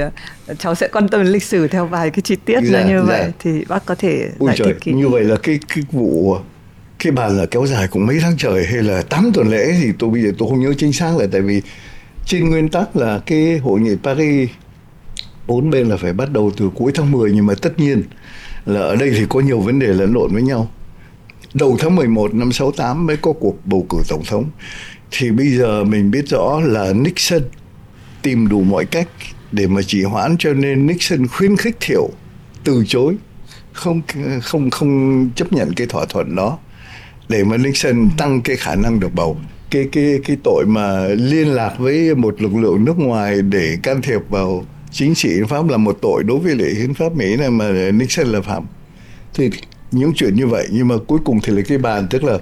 uh, cháu sẽ quan tâm lịch sử theo vài cái chi tiết yeah, dạ, như yeah. vậy thì bác có thể Ui giải trời, thích như vậy là cái cái vụ cái bàn là kéo dài cũng mấy tháng trời hay là 8 tuần lễ thì tôi bây giờ tôi không nhớ chính xác là tại vì trên nguyên tắc là cái hội nghị Paris bốn bên là phải bắt đầu từ cuối tháng 10 nhưng mà tất nhiên là ở đây thì có nhiều vấn đề lẫn lộn với nhau đầu tháng 11 năm 68 mới có cuộc bầu cử tổng thống. Thì bây giờ mình biết rõ là Nixon tìm đủ mọi cách để mà chỉ hoãn, cho nên Nixon khuyến khích Thiệu từ chối, không không không chấp nhận cái thỏa thuận đó, để mà Nixon tăng cái khả năng được bầu. Cái cái cái tội mà liên lạc với một lực lượng nước ngoài để can thiệp vào chính trị hiến pháp là một tội đối với lại hiến pháp Mỹ này mà Nixon là phạm. Thì những chuyện như vậy nhưng mà cuối cùng thì là cái bàn tức là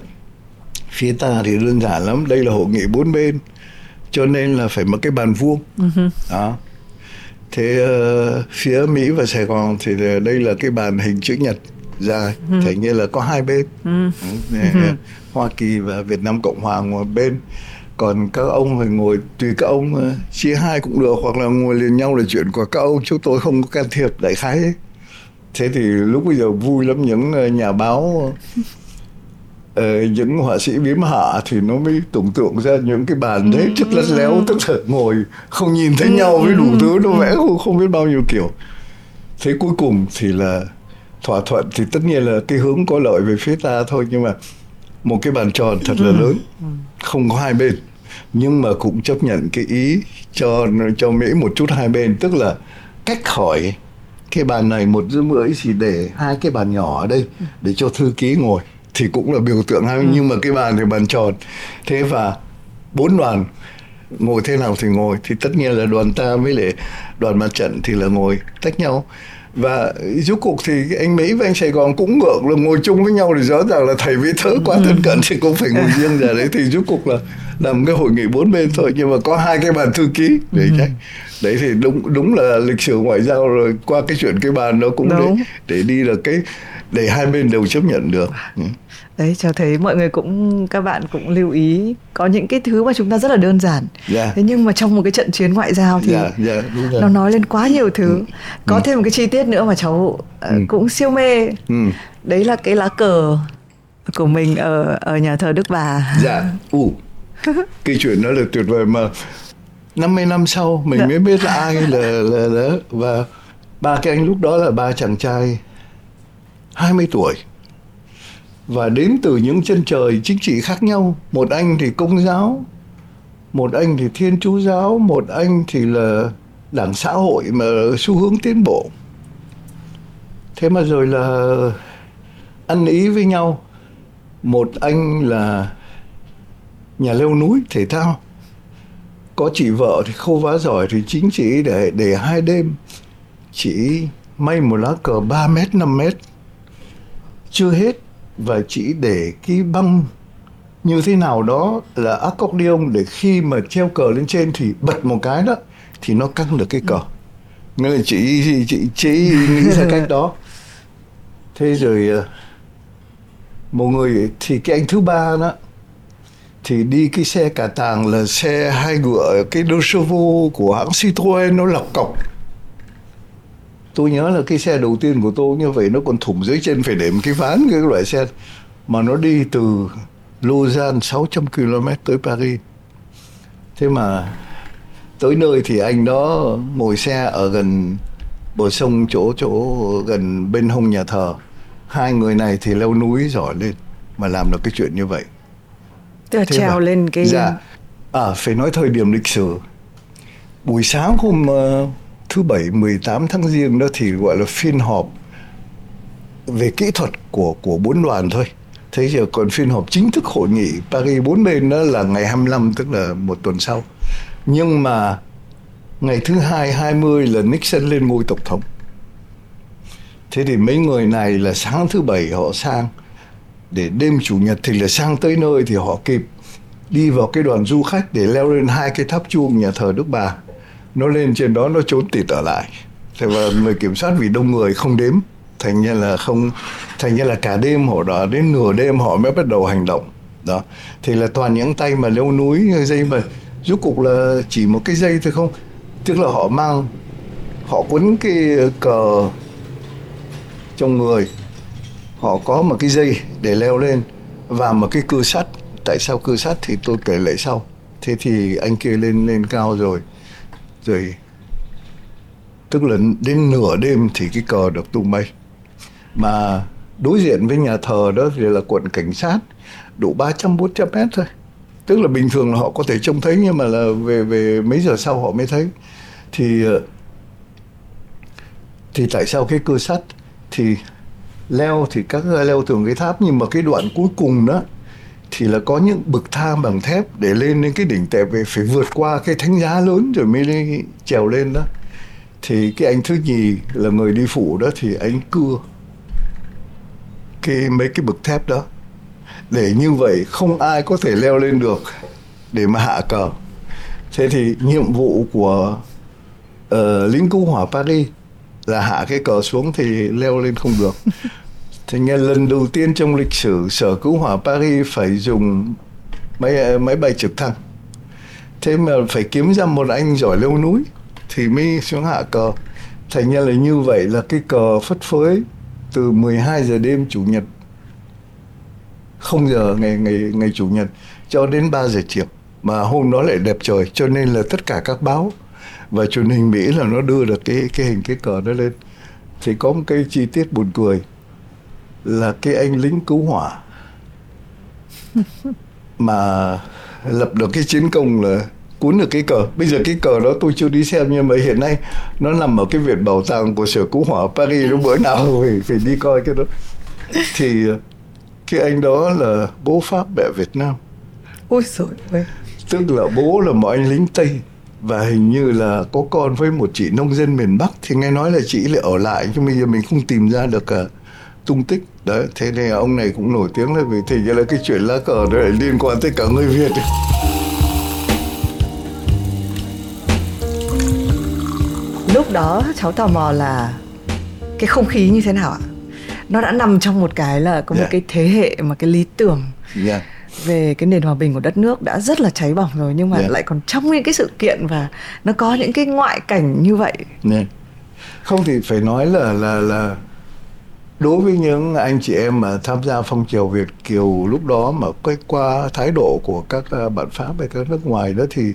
phía ta thì đơn giản lắm đây là hội nghị bốn bên cho nên là phải một cái bàn vuông uh-huh. đó thế uh, phía mỹ và sài gòn thì đây là cái bàn hình chữ nhật dài ừ. thế như là có hai bên ừ. Ừ. Hoa Kỳ và Việt Nam Cộng Hòa ngồi bên còn các ông phải ngồi tùy các ông ờ, chia hai cũng được hoặc là ngồi liền nhau là chuyện của các ông chúng tôi không có can thiệp đại khái ấy. Thế thì lúc bây giờ vui lắm những ờ, nhà báo uh, những họa sĩ biếm hạ thì nó mới tưởng tượng ra những cái bàn đấy chất lắt léo tức là ngồi không nhìn thấy nhau với đủ thứ nó vẽ không, không biết bao nhiêu kiểu. Thế cuối cùng thì là thỏa thuận thì tất nhiên là cái hướng có lợi về phía ta thôi nhưng mà một cái bàn tròn thật là lớn không có hai bên. Nhưng mà cũng chấp nhận cái ý cho cho mỹ một chút hai bên tức là cách khỏi cái bàn này một rưỡi rưỡi thì để hai cái bàn nhỏ ở đây để cho thư ký ngồi thì cũng là biểu tượng hai ừ. nhưng mà cái bàn thì bàn tròn. Thế và bốn đoàn ngồi thế nào thì ngồi thì tất nhiên là đoàn ta với lại đoàn mặt trận thì là ngồi tách nhau. Và rốt cuộc thì anh Mỹ và anh Sài Gòn cũng ngượng là ngồi chung với nhau thì rõ ràng là thầy với thớ quá thân cận thì cũng phải ngồi riêng ra đấy. Thì rốt cuộc là làm cái hội nghị bốn bên thôi nhưng mà có hai cái bàn thư ký để ừ. trách đấy thì đúng đúng là lịch sử ngoại giao rồi qua cái chuyện cái bàn đó cũng để, để đi là cái để hai bên đều chấp nhận được ừ. đấy cho thấy mọi người cũng các bạn cũng lưu ý có những cái thứ mà chúng ta rất là đơn giản yeah. Dạ. thế nhưng mà trong một cái trận chiến ngoại giao thì yeah, yeah, nó nói lên quá nhiều thứ ừ. có ừ. thêm một cái chi tiết nữa mà cháu uh, ừ. cũng siêu mê ừ. đấy là cái lá cờ của mình ở ở nhà thờ Đức Bà dạ u cái chuyện đó là tuyệt vời mà 50 năm sau mình dạ. mới biết là ai là là đó và ba cái anh lúc đó là ba chàng trai 20 tuổi. Và đến từ những chân trời chính trị khác nhau một anh thì công giáo một anh thì thiên chúa giáo một anh thì là đảng xã hội mà xu hướng tiến bộ. Thế mà rồi là ăn ý với nhau một anh là nhà leo núi thể thao có chị vợ thì khâu vá giỏi thì chính chỉ để để hai đêm. Chỉ may một lá cờ 3 mét 5 mét. Chưa hết và chỉ để cái băng như thế nào đó là accordion để khi mà treo cờ lên trên thì bật một cái đó thì nó căng được cái cờ. Nghĩa là chị chị chị nghĩ ra cách đó. Thế rồi ờ, một người thì cái anh thứ ba đó thì đi cái xe cả tàng là xe hai ngựa, cái Dosovo của hãng Citroen nó lọc cọc. Tôi nhớ là cái xe đầu tiên của tôi như vậy, nó còn thủng dưới chân phải để một cái ván cái loại xe, mà nó đi từ Lausanne 600 km tới Paris. Thế mà tới nơi thì anh đó ngồi xe ở gần bờ sông chỗ chỗ gần bên hông nhà thờ. Hai người này thì leo núi giỏi lên mà làm được cái chuyện như vậy tức là trèo mà, lên cái dạ. À phải nói thời điểm lịch sử. Buổi sáng hôm uh, thứ bảy 18 tháng riêng đó thì gọi là phiên họp về kỹ thuật của của bốn đoàn thôi. Thế giờ còn phiên họp chính thức hội nghị Paris bốn bên đó là ngày 25 tức là một tuần sau. Nhưng mà ngày thứ hai 20 là Nixon lên ngôi tổng thống. Thế thì mấy người này là sáng thứ bảy họ sang để đêm chủ nhật thì là sang tới nơi thì họ kịp đi vào cái đoàn du khách để leo lên hai cái tháp chuông nhà thờ Đức Bà. Nó lên trên đó, nó trốn tịt ở lại. Thế và người kiểm soát vì đông người không đếm. Thành ra là không, thành ra là cả đêm họ đó đến nửa đêm họ mới bắt đầu hành động. Đó. Thì là toàn những tay mà leo núi dây mà rốt cục là chỉ một cái dây thôi không? Tức là họ mang, họ quấn cái cờ trong người họ có một cái dây để leo lên và một cái cưa sắt. Tại sao cưa sắt thì tôi kể lại sau. Thế thì anh kia lên lên cao rồi. Rồi, tức là đến nửa đêm thì cái cờ được tung bay. Mà đối diện với nhà thờ đó thì là quận cảnh sát, đủ 300 400 mét thôi. Tức là bình thường là họ có thể trông thấy, nhưng mà là về về mấy giờ sau họ mới thấy. Thì ờ, thì tại sao cái cưa sắt thì leo thì các người leo thường cái tháp nhưng mà cái đoạn cuối cùng đó thì là có những bậc thang bằng thép để lên đến cái đỉnh tẹp về phải vượt qua cái thánh giá lớn rồi mới lên, trèo lên đó. Thì cái anh thứ nhì là người đi phụ đó thì anh cưa cái mấy cái bậc thép đó. Để như vậy không ai có thể leo lên được để mà hạ cờ. Thế thì nhiệm vụ của uh, lính cứu hỏa Paris là hạ cái cờ xuống thì leo lên không được. Thành ra lần đầu tiên trong lịch sử, sở cứu hỏa Paris phải dùng máy máy bay trực thăng. Thế mà phải kiếm ra một anh giỏi leo núi, thì mới xuống hạ cờ. Thành ra là như vậy là cái cờ phất phới từ 12 giờ đêm chủ nhật, không giờ ngày ngày ngày chủ nhật, cho đến 3 giờ chiều mà hôm đó lại đẹp trời, cho nên là tất cả các báo và truyền hình Mỹ là nó đưa được cái cái hình, cái cờ đó lên thì có một cái chi tiết buồn cười là cái anh lính cứu hỏa. Mà lập được cái chiến công là cuốn được cái cờ. Bây giờ cái cờ đó tôi chưa đi xem nhưng mà hiện nay nó nằm ở cái viện bảo tàng của sở cứu hỏa Paris. Nó bữa nào phải phải đi coi cái đó. Thì cái anh đó là bố Pháp mẹ Việt Nam. Ôi trời ơi. Tức là bố là một anh lính Tây và hình như là có con với một chị nông dân miền Bắc. Thì nghe nói là chị lại ở lại nhưng bây giờ mình không tìm ra được uh, tung tích đấy thế nên ông này cũng nổi tiếng là vì thì là cái chuyện lá cờ lại liên quan tới cả người Việt lúc đó cháu tò mò là cái không khí như thế nào ạ nó đã nằm trong một cái là có một Yeah. cái thế hệ mà cái lý tưởng yeah. về cái nền hòa bình của đất nước đã rất là cháy bỏng rồi nhưng mà Yeah. lại còn trong những cái sự kiện và nó có những cái ngoại cảnh như vậy Nè. Không thì phải nói là là là đối với những anh chị em mà tham gia phong trào Việt kiều lúc đó mà quay qua thái độ của các ờ, bạn Pháp hay các nước ngoài đó thì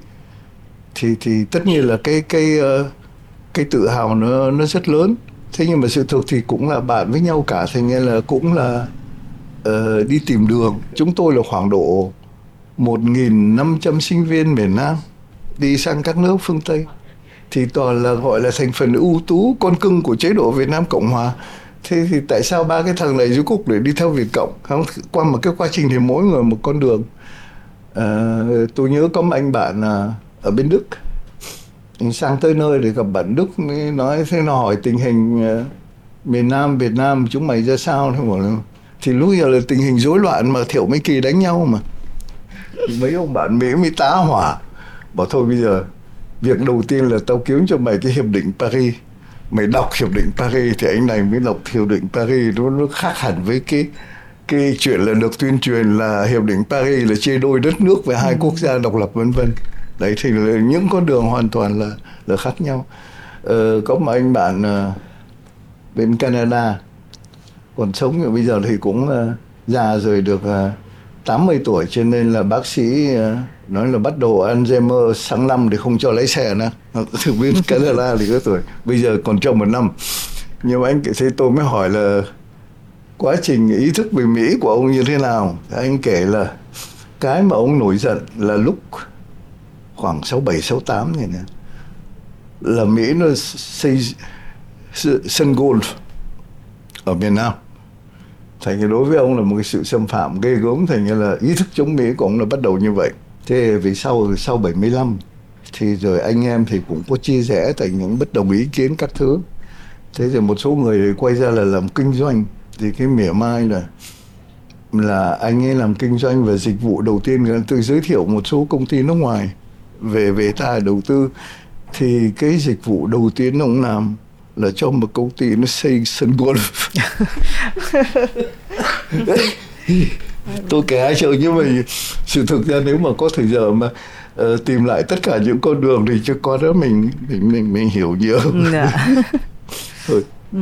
thì thì tất nhiên là cái cái ờ, cái tự hào nó nó rất lớn. Thế nhưng mà sự thực thì cũng là bạn với nhau cả thành ra là cũng là uh, đi tìm đường. Chúng tôi là khoảng độ 1.500 sinh viên miền Nam đi sang các nước phương Tây thì toàn là gọi là thành phần ưu tú con cưng của chế độ Việt Nam Cộng Hòa thế thì tại sao ba cái thằng này dưới cục để đi theo Việt Cộng? Không qua một cái quá trình thì mỗi người một con đường. À, tôi nhớ có một anh bạn à, ở bên Đức. Anh sang tới nơi để gặp bạn Đức mới nói thế nó hỏi tình hình à, miền Nam Việt Nam chúng mày ra sao? Thế bảo thì lúc giờ là tình hình rối loạn mà thiểu mấy kỳ đánh nhau mà. Thì mấy ông bạn Mỹ mới tá hỏa bảo thôi bây giờ việc đầu tiên là tao kiếm cho mày cái hiệp định Paris mày đọc hiệp định Paris thì anh này mới đọc hiệp định Paris. Nó nó khác hẳn với cái cái chuyện là được tuyên truyền là hiệp định Paris là chia đôi đất nước với hai quốc gia độc lập vân vân. Đấy thì là những con đường hoàn toàn là là khác nhau. Ờ, có một anh bạn ờ, bên Canada còn sống thì bây giờ thì cũng ờ, già rồi được ờ, 80 tuổi cho nên là bác sĩ ờ, nói là bắt đầu Alzheimer sáng năm thì không cho lái xe nữa. Thực viên Canada thì có tuổi. Bây giờ còn trong một năm. Nhưng mà anh kể thế tôi mới hỏi là quá trình ý thức về Mỹ của ông như thế nào? Anh kể là cái mà ông nổi giận là lúc khoảng 67 68 này nè là Mỹ nó xây sân golf ở miền Nam. Thành ra đối với ông là một cái sự xâm phạm ghê gớm. Thành ra là ý thức chống Mỹ của ông là bắt đầu như vậy thế vì sau sau 75 thì rồi anh em thì cũng có chia rẽ thành những bất đồng ý kiến các thứ. Thế rồi một số người quay ra là làm kinh doanh. Thì cái mỉa mai là là anh ấy làm kinh doanh và dịch vụ đầu tiên. Tôi giới thiệu một số công ty nước ngoài về về ta đầu tư. Thì cái dịch vụ đầu tiên ông làm là cho một công ty nó xây sân golf tôi kể hai trời nhưng mà sự thực ra nếu mà có thời giờ mà uh, tìm lại tất cả những con đường thì cho con đó mình mình mình mình hiểu nhiều dạ. Thôi. ừ.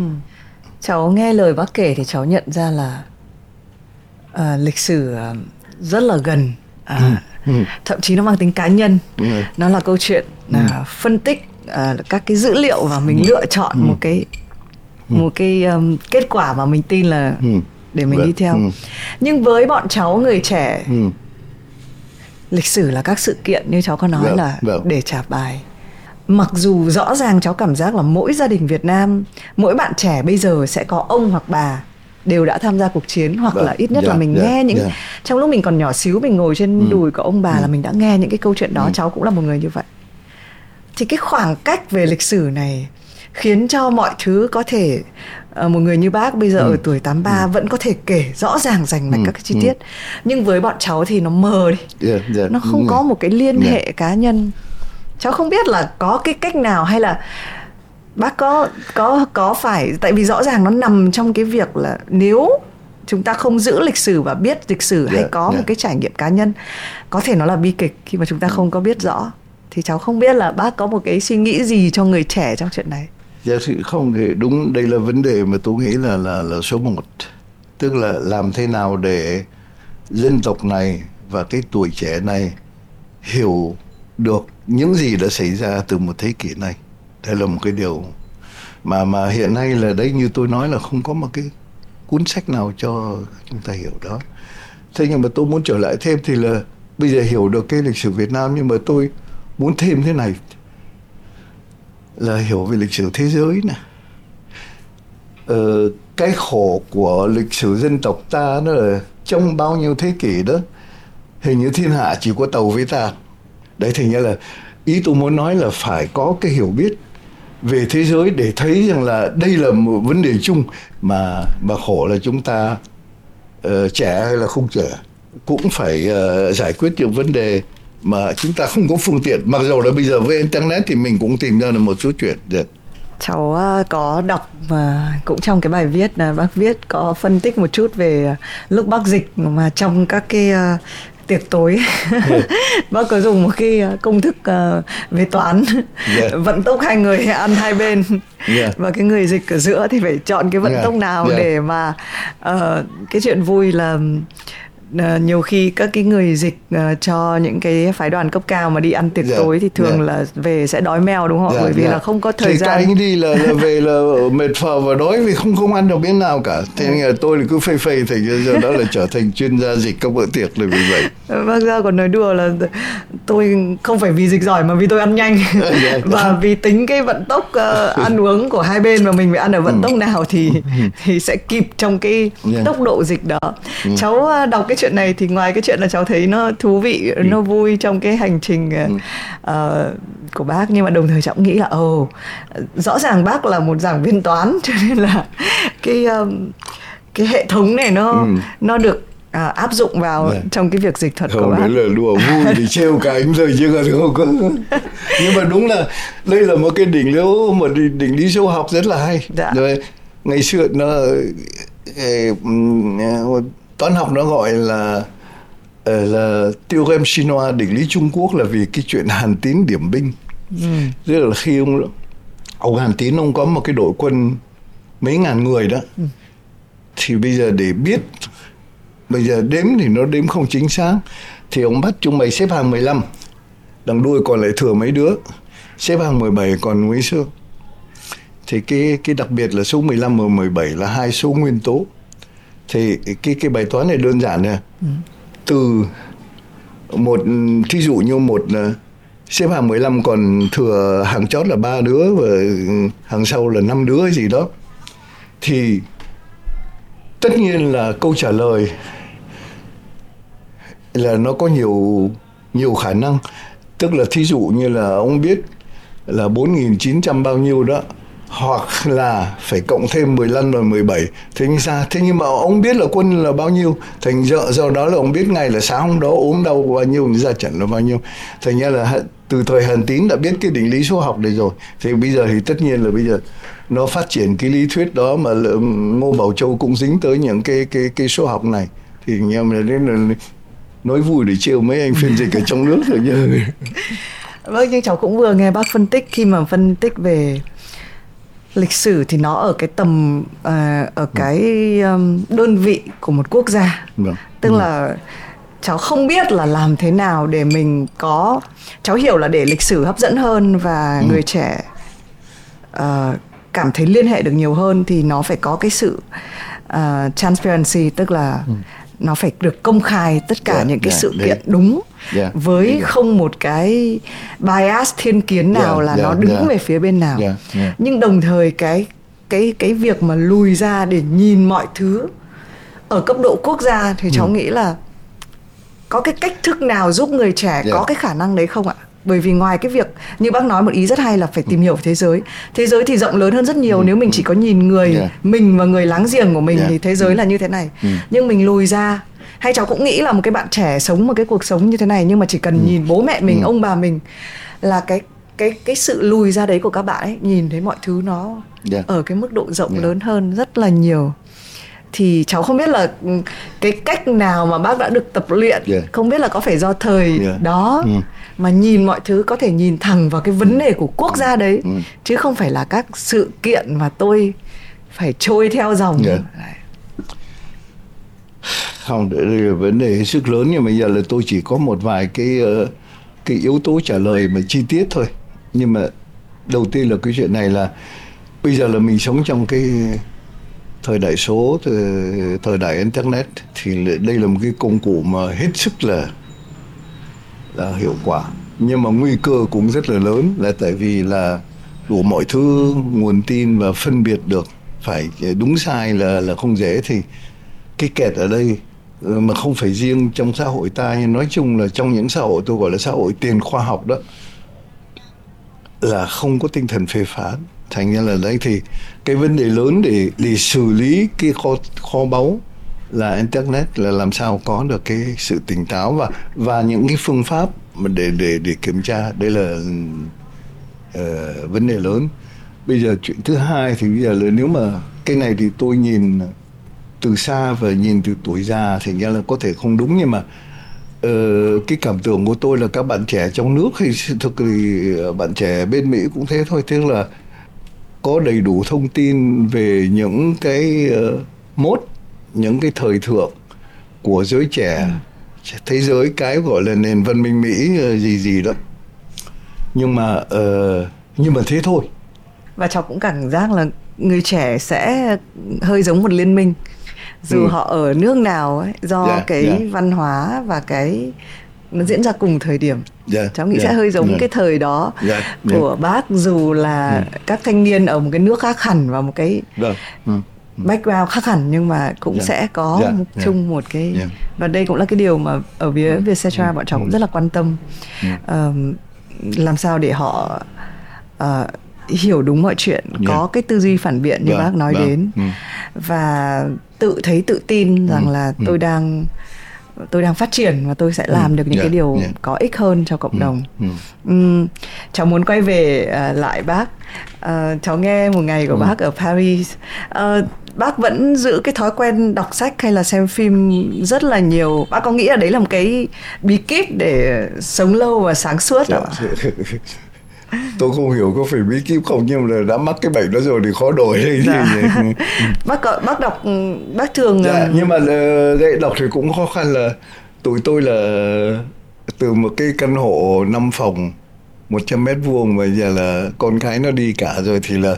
cháu nghe lời bác kể thì cháu nhận ra là uh, lịch sử uh, rất là gần uh, ừ. thậm chí nó mang tính cá nhân Ừ. nó là câu chuyện là phân tích uh, các cái dữ liệu và mình lựa chọn một cái một cái um, kết quả mà mình tin là Ừ. để mình Vâng. đi theo Ừ. nhưng với bọn cháu người trẻ Ừ. lịch sử là các sự kiện như cháu có nói Vâng, là vâng. để trả bài mặc dù rõ ràng cháu cảm giác là mỗi gia đình Việt Nam mỗi bạn trẻ bây giờ sẽ có ông hoặc bà đều đã tham gia cuộc chiến hoặc Vâng, là ít nhất dạ, là mình dạ, nghe những dạ. trong lúc mình còn nhỏ xíu mình ngồi trên Ừ. đùi của ông bà Ừ. là mình đã nghe những cái câu chuyện đó Ừ. cháu cũng là một người như vậy thì cái khoảng cách về lịch sử này khiến cho mọi thứ có thể một người như bác bây giờ Ừ. ở tuổi 83 vẫn có thể kể rõ ràng rành mạch Ừ. các cái chi Ừ. tiết nhưng với bọn cháu thì nó mờ đi Dạ, dạ, nó không có một cái liên Dạ. hệ cá nhân cháu không biết là có cái cách nào hay là bác có có có phải tại vì rõ ràng nó nằm trong cái việc là nếu chúng ta không giữ lịch sử và biết lịch sử yeah, hay có yeah. một cái trải nghiệm cá nhân có thể nó là bi kịch khi mà chúng ta không có biết rõ thì cháu không biết là bác có một cái suy nghĩ gì cho người trẻ trong chuyện này giả sử không thì đúng, đây là vấn đề mà tôi nghĩ là là là số một. Tức là làm thế nào để dân tộc này và cái tuổi trẻ này hiểu được những gì đã xảy ra từ một thế kỷ này. Đây là một cái điều mà mà hiện nay là đấy, như tôi nói là không có một cái cuốn sách nào cho chúng ta hiểu đó. Thế nhưng mà tôi muốn trở lại thêm thì là bây giờ hiểu được cái lịch sử Việt Nam, nhưng mà tôi muốn thêm thế này là hiểu về lịch sử thế giới nè ờ, cái khổ của lịch sử dân tộc ta nó là trong bao nhiêu thế kỷ đó hình như thiên hạ chỉ có tàu với ta đấy thành ra là ý tôi muốn nói là phải có cái hiểu biết về thế giới để thấy rằng là đây là một vấn đề chung mà mà khổ là chúng ta uh, trẻ hay là không trẻ cũng phải uh, giải quyết những vấn đề mà chúng ta không có phương tiện mặc dù là bây giờ với internet thì mình cũng tìm ra được một số chuyện được cháu ờ, có đọc và cũng trong cái bài viết là bác viết có phân tích một chút về lúc bác dịch mà trong các cái tiệc tối bác có dùng một cái ờ, công thức về toán yeah. vận tốc hai người ăn hai bên yeah. và cái người dịch ở giữa thì phải chọn cái vận yeah. tốc nào yeah. để mà uh, cái chuyện vui là uh, nhiều khi các cái người dịch uh, cho những cái phái đoàn cấp cao mà đi ăn tiệc yeah. Dạ, tối thì thường yeah. Dạ. là về sẽ đói mèo đúng không? Yeah, dạ, Bởi vì yeah. là không có thời thì gian. Thì anh đi là, là về là mệt phờ và đói vì không không ăn được bên nào cả. Thế nên là tôi cứ phê phê thì giờ đó là trở thành chuyên gia dịch các bữa tiệc là vì vậy. Bác gia còn nói đùa là tôi không phải vì dịch giỏi mà vì tôi ăn nhanh và vì tính cái vận tốc uh, ăn uống của hai bên mà mình phải ăn ở vận ừ. tốc nào thì thì sẽ kịp trong cái yeah. tốc độ dịch đó. Yeah. Cháu đọc cái chuyện này thì ngoài cái chuyện là cháu thấy nó thú vị ừ. nó vui trong cái hành trình uh, của bác nhưng mà đồng thời cháu nghĩ là ồ oh, rõ ràng bác là một giảng viên toán cho nên là cái um, cái hệ thống này nó ừ. nó được à, áp dụng vào yeah. Dạ. trong cái việc dịch thuật không, của bác. đấy là đùa vui thì trêu cả anh rồi chứ còn không có. Nhưng mà đúng là đây là một cái đỉnh liễu một đỉnh lý số học rất là hay. Dạ. Rồi ngày xưa nó toán học nó gọi là ờ, là theorem chinois định lý Trung Quốc là vì cái chuyện Hàn Tín điểm binh. Ừ. Tức là khi ông ông Hàn Tín ông có một cái đội quân mấy ngàn người đó. Ừ. Thì bây giờ để biết bây giờ đếm thì nó đếm không chính xác thì ông bắt chúng mày xếp hàng 15 đằng đuôi còn lại thừa mấy đứa xếp hàng 17 còn mấy xương thì cái cái đặc biệt là số 15 và 17 là hai số nguyên tố thì cái cái bài toán này đơn giản nè ừ. từ một thí dụ như một xếp hàng 15 còn thừa hàng chót là ba đứa và hàng sau là năm đứa gì đó. Thì tất nhiên là câu trả lời là nó có nhiều nhiều khả năng. Tức là thí dụ như là ông biết là 4.900 bao nhiêu đó hoặc là phải cộng thêm 15 rồi 17 thế nhưng sao? Thế nhưng mà ông biết là quân là bao nhiêu? Thành do, do đó là ông biết ngay là sáng hôm đó ốm đau bao nhiêu ra trận là bao nhiêu. Thành ra là từ thời hàn tín đã biết cái định lý số học này rồi. Thì bây giờ thì tất nhiên là bây giờ nó phát triển cái lý thuyết đó mà ngô bảo châu cũng dính tới những cái cái cái số học này. Thì anh em là đến là nói vui để trêu mấy anh phiên dịch ở trong nước rồi nhớ vâng nhưng cháu cũng vừa nghe bác phân tích khi mà phân tích về lịch sử thì nó ở cái tầm uh, ở cái um, đơn vị của một quốc gia vâng. tức ừ. là cháu không biết là làm thế nào để mình có cháu hiểu là để lịch sử hấp dẫn hơn và ừ. người trẻ uh, cảm thấy liên hệ được nhiều hơn thì nó phải có cái sự uh, transparency tức là ừ. Nó phải được công khai tất cả yeah, những cái yeah, sự kiện đúng yeah, với yeah. không một cái bias thiên kiến nào yeah, là yeah, nó đứng yeah. về phía bên nào yeah, yeah. nhưng đồng thời cái cái cái việc mà lùi ra để nhìn mọi thứ ở cấp độ quốc gia thì cháu ừ. nghĩ là có cái cách thức nào giúp người trẻ yeah. có cái khả năng đấy không ạ bởi vì ngoài cái việc như bác nói một ý rất hay là phải tìm hiểu về thế giới thế giới thì rộng lớn hơn rất nhiều ừ. nếu mình chỉ có nhìn người yeah. mình và người láng giềng của mình yeah. thì thế giới ừ. là như thế này ừ. nhưng mình lùi ra hay cháu cũng nghĩ là một cái bạn trẻ sống một cái cuộc sống như thế này nhưng mà chỉ cần nhìn bố mẹ mình ông bà mình là cái cái cái sự lùi ra đấy của các bạn ấy nhìn thấy mọi thứ nó Dạ. ở cái mức độ rộng Dạ. lớn hơn rất là nhiều thì cháu không biết là ừ, cái cách nào mà bác đã được tập luyện Dạ. không biết là có phải do thời Dạ. đó Ừ. mà nhìn mọi thứ có thể nhìn thẳng vào cái vấn đề của quốc gia đấy Ừ. chứ không phải là các sự kiện mà tôi phải trôi theo dòng. Đấy. không đây là vấn đề hết sức lớn nhưng mà giờ là tôi chỉ có một vài cái ờ, cái yếu tố trả lời mà chi tiết thôi nhưng mà đầu tiên là cái chuyện này là bây giờ là mình sống trong cái thời đại số thời, thời đại internet thì đây là một cái công cụ mà hết sức là là hiệu quả. Nhưng mà nguy cơ cũng rất là lớn là tại vì là đủ mọi thứ nguồn tin và phân biệt được phải đúng sai là là không dễ. Thì cái kẹt ở đây ờ, mà không phải riêng trong xã hội ta nhưng nói chung là trong những xã hội tôi gọi là xã hội tiền khoa học đó là không có tinh thần phê phán thành ra là đấy thì cái vấn đề lớn để để xử lý cái kho kho báu là internet là làm sao có được cái sự tỉnh táo và và những cái phương pháp mà để để để kiểm tra. Đây là uh, vấn đề lớn. Bây giờ chuyện thứ hai thì bây giờ là nếu mà cái này thì tôi nhìn từ xa và nhìn từ tuổi già thì ra là có thể không đúng nhưng mà uh, cái cảm tưởng của tôi là các bạn trẻ trong nước thì thực thì ờ, bạn trẻ bên Mỹ cũng thế thôi. Tức là có đầy đủ thông tin về những cái uh, mốt những cái thời thượng của giới trẻ thế giới cái gọi là nền văn minh Mỹ ờ, gì gì đó nhưng mà ờ, nhưng mà thế thôi và cháu cũng cảm giác là người trẻ sẽ hơi giống một liên minh dù Ừ. họ ở nước nào ấy do Dạ, cái dạ. văn hóa và cái nó diễn ra cùng thời điểm Dạ, cháu nghĩ dạ, sẽ hơi giống dạ. cái thời đó Dạ, dạ. của bác dù là Ừ. các thanh niên ở một cái nước khác hẳn và một cái Vâng. Ừ. background khác hẳn nhưng mà cũng Dạ. sẽ có Dạ, một chung một cái Dạ. và đây cũng là cái điều mà ở phía Vietcetera bọn cháu cũng rất là quan tâm Ừ. Ờm, làm sao để họ ờ, hiểu đúng mọi chuyện Dạ. có cái tư duy phản biện như Vâng, bác nói vâng, đến ừ. và tự thấy tự tin rằng là ừ. tôi đang tôi đang phát triển và tôi sẽ làm được những dạ, cái điều dạ. có ích hơn cho cộng đồng ừ. Ừm, cháu muốn quay về à, lại bác Ờ, cháu nghe một ngày của Ừ. bác ở Paris Ờ, bác vẫn giữ cái thói quen đọc sách hay là xem phim rất là nhiều bác có nghĩ là đấy là một cái bí kíp để sống lâu và sáng suốt Dạ. không ạ? tôi không hiểu có phải bí kíp không nhưng mà đã mắc cái bệnh đó rồi thì khó đổi hay gì Dạ. vậy. bác bác đọc bác thường dạ, ừm, nhưng mà ờ, cái đọc thì cũng khó khăn là tụi tôi là từ một cái căn hộ 5 phòng 100 mét vuông mà giờ là con cái nó đi cả rồi thì là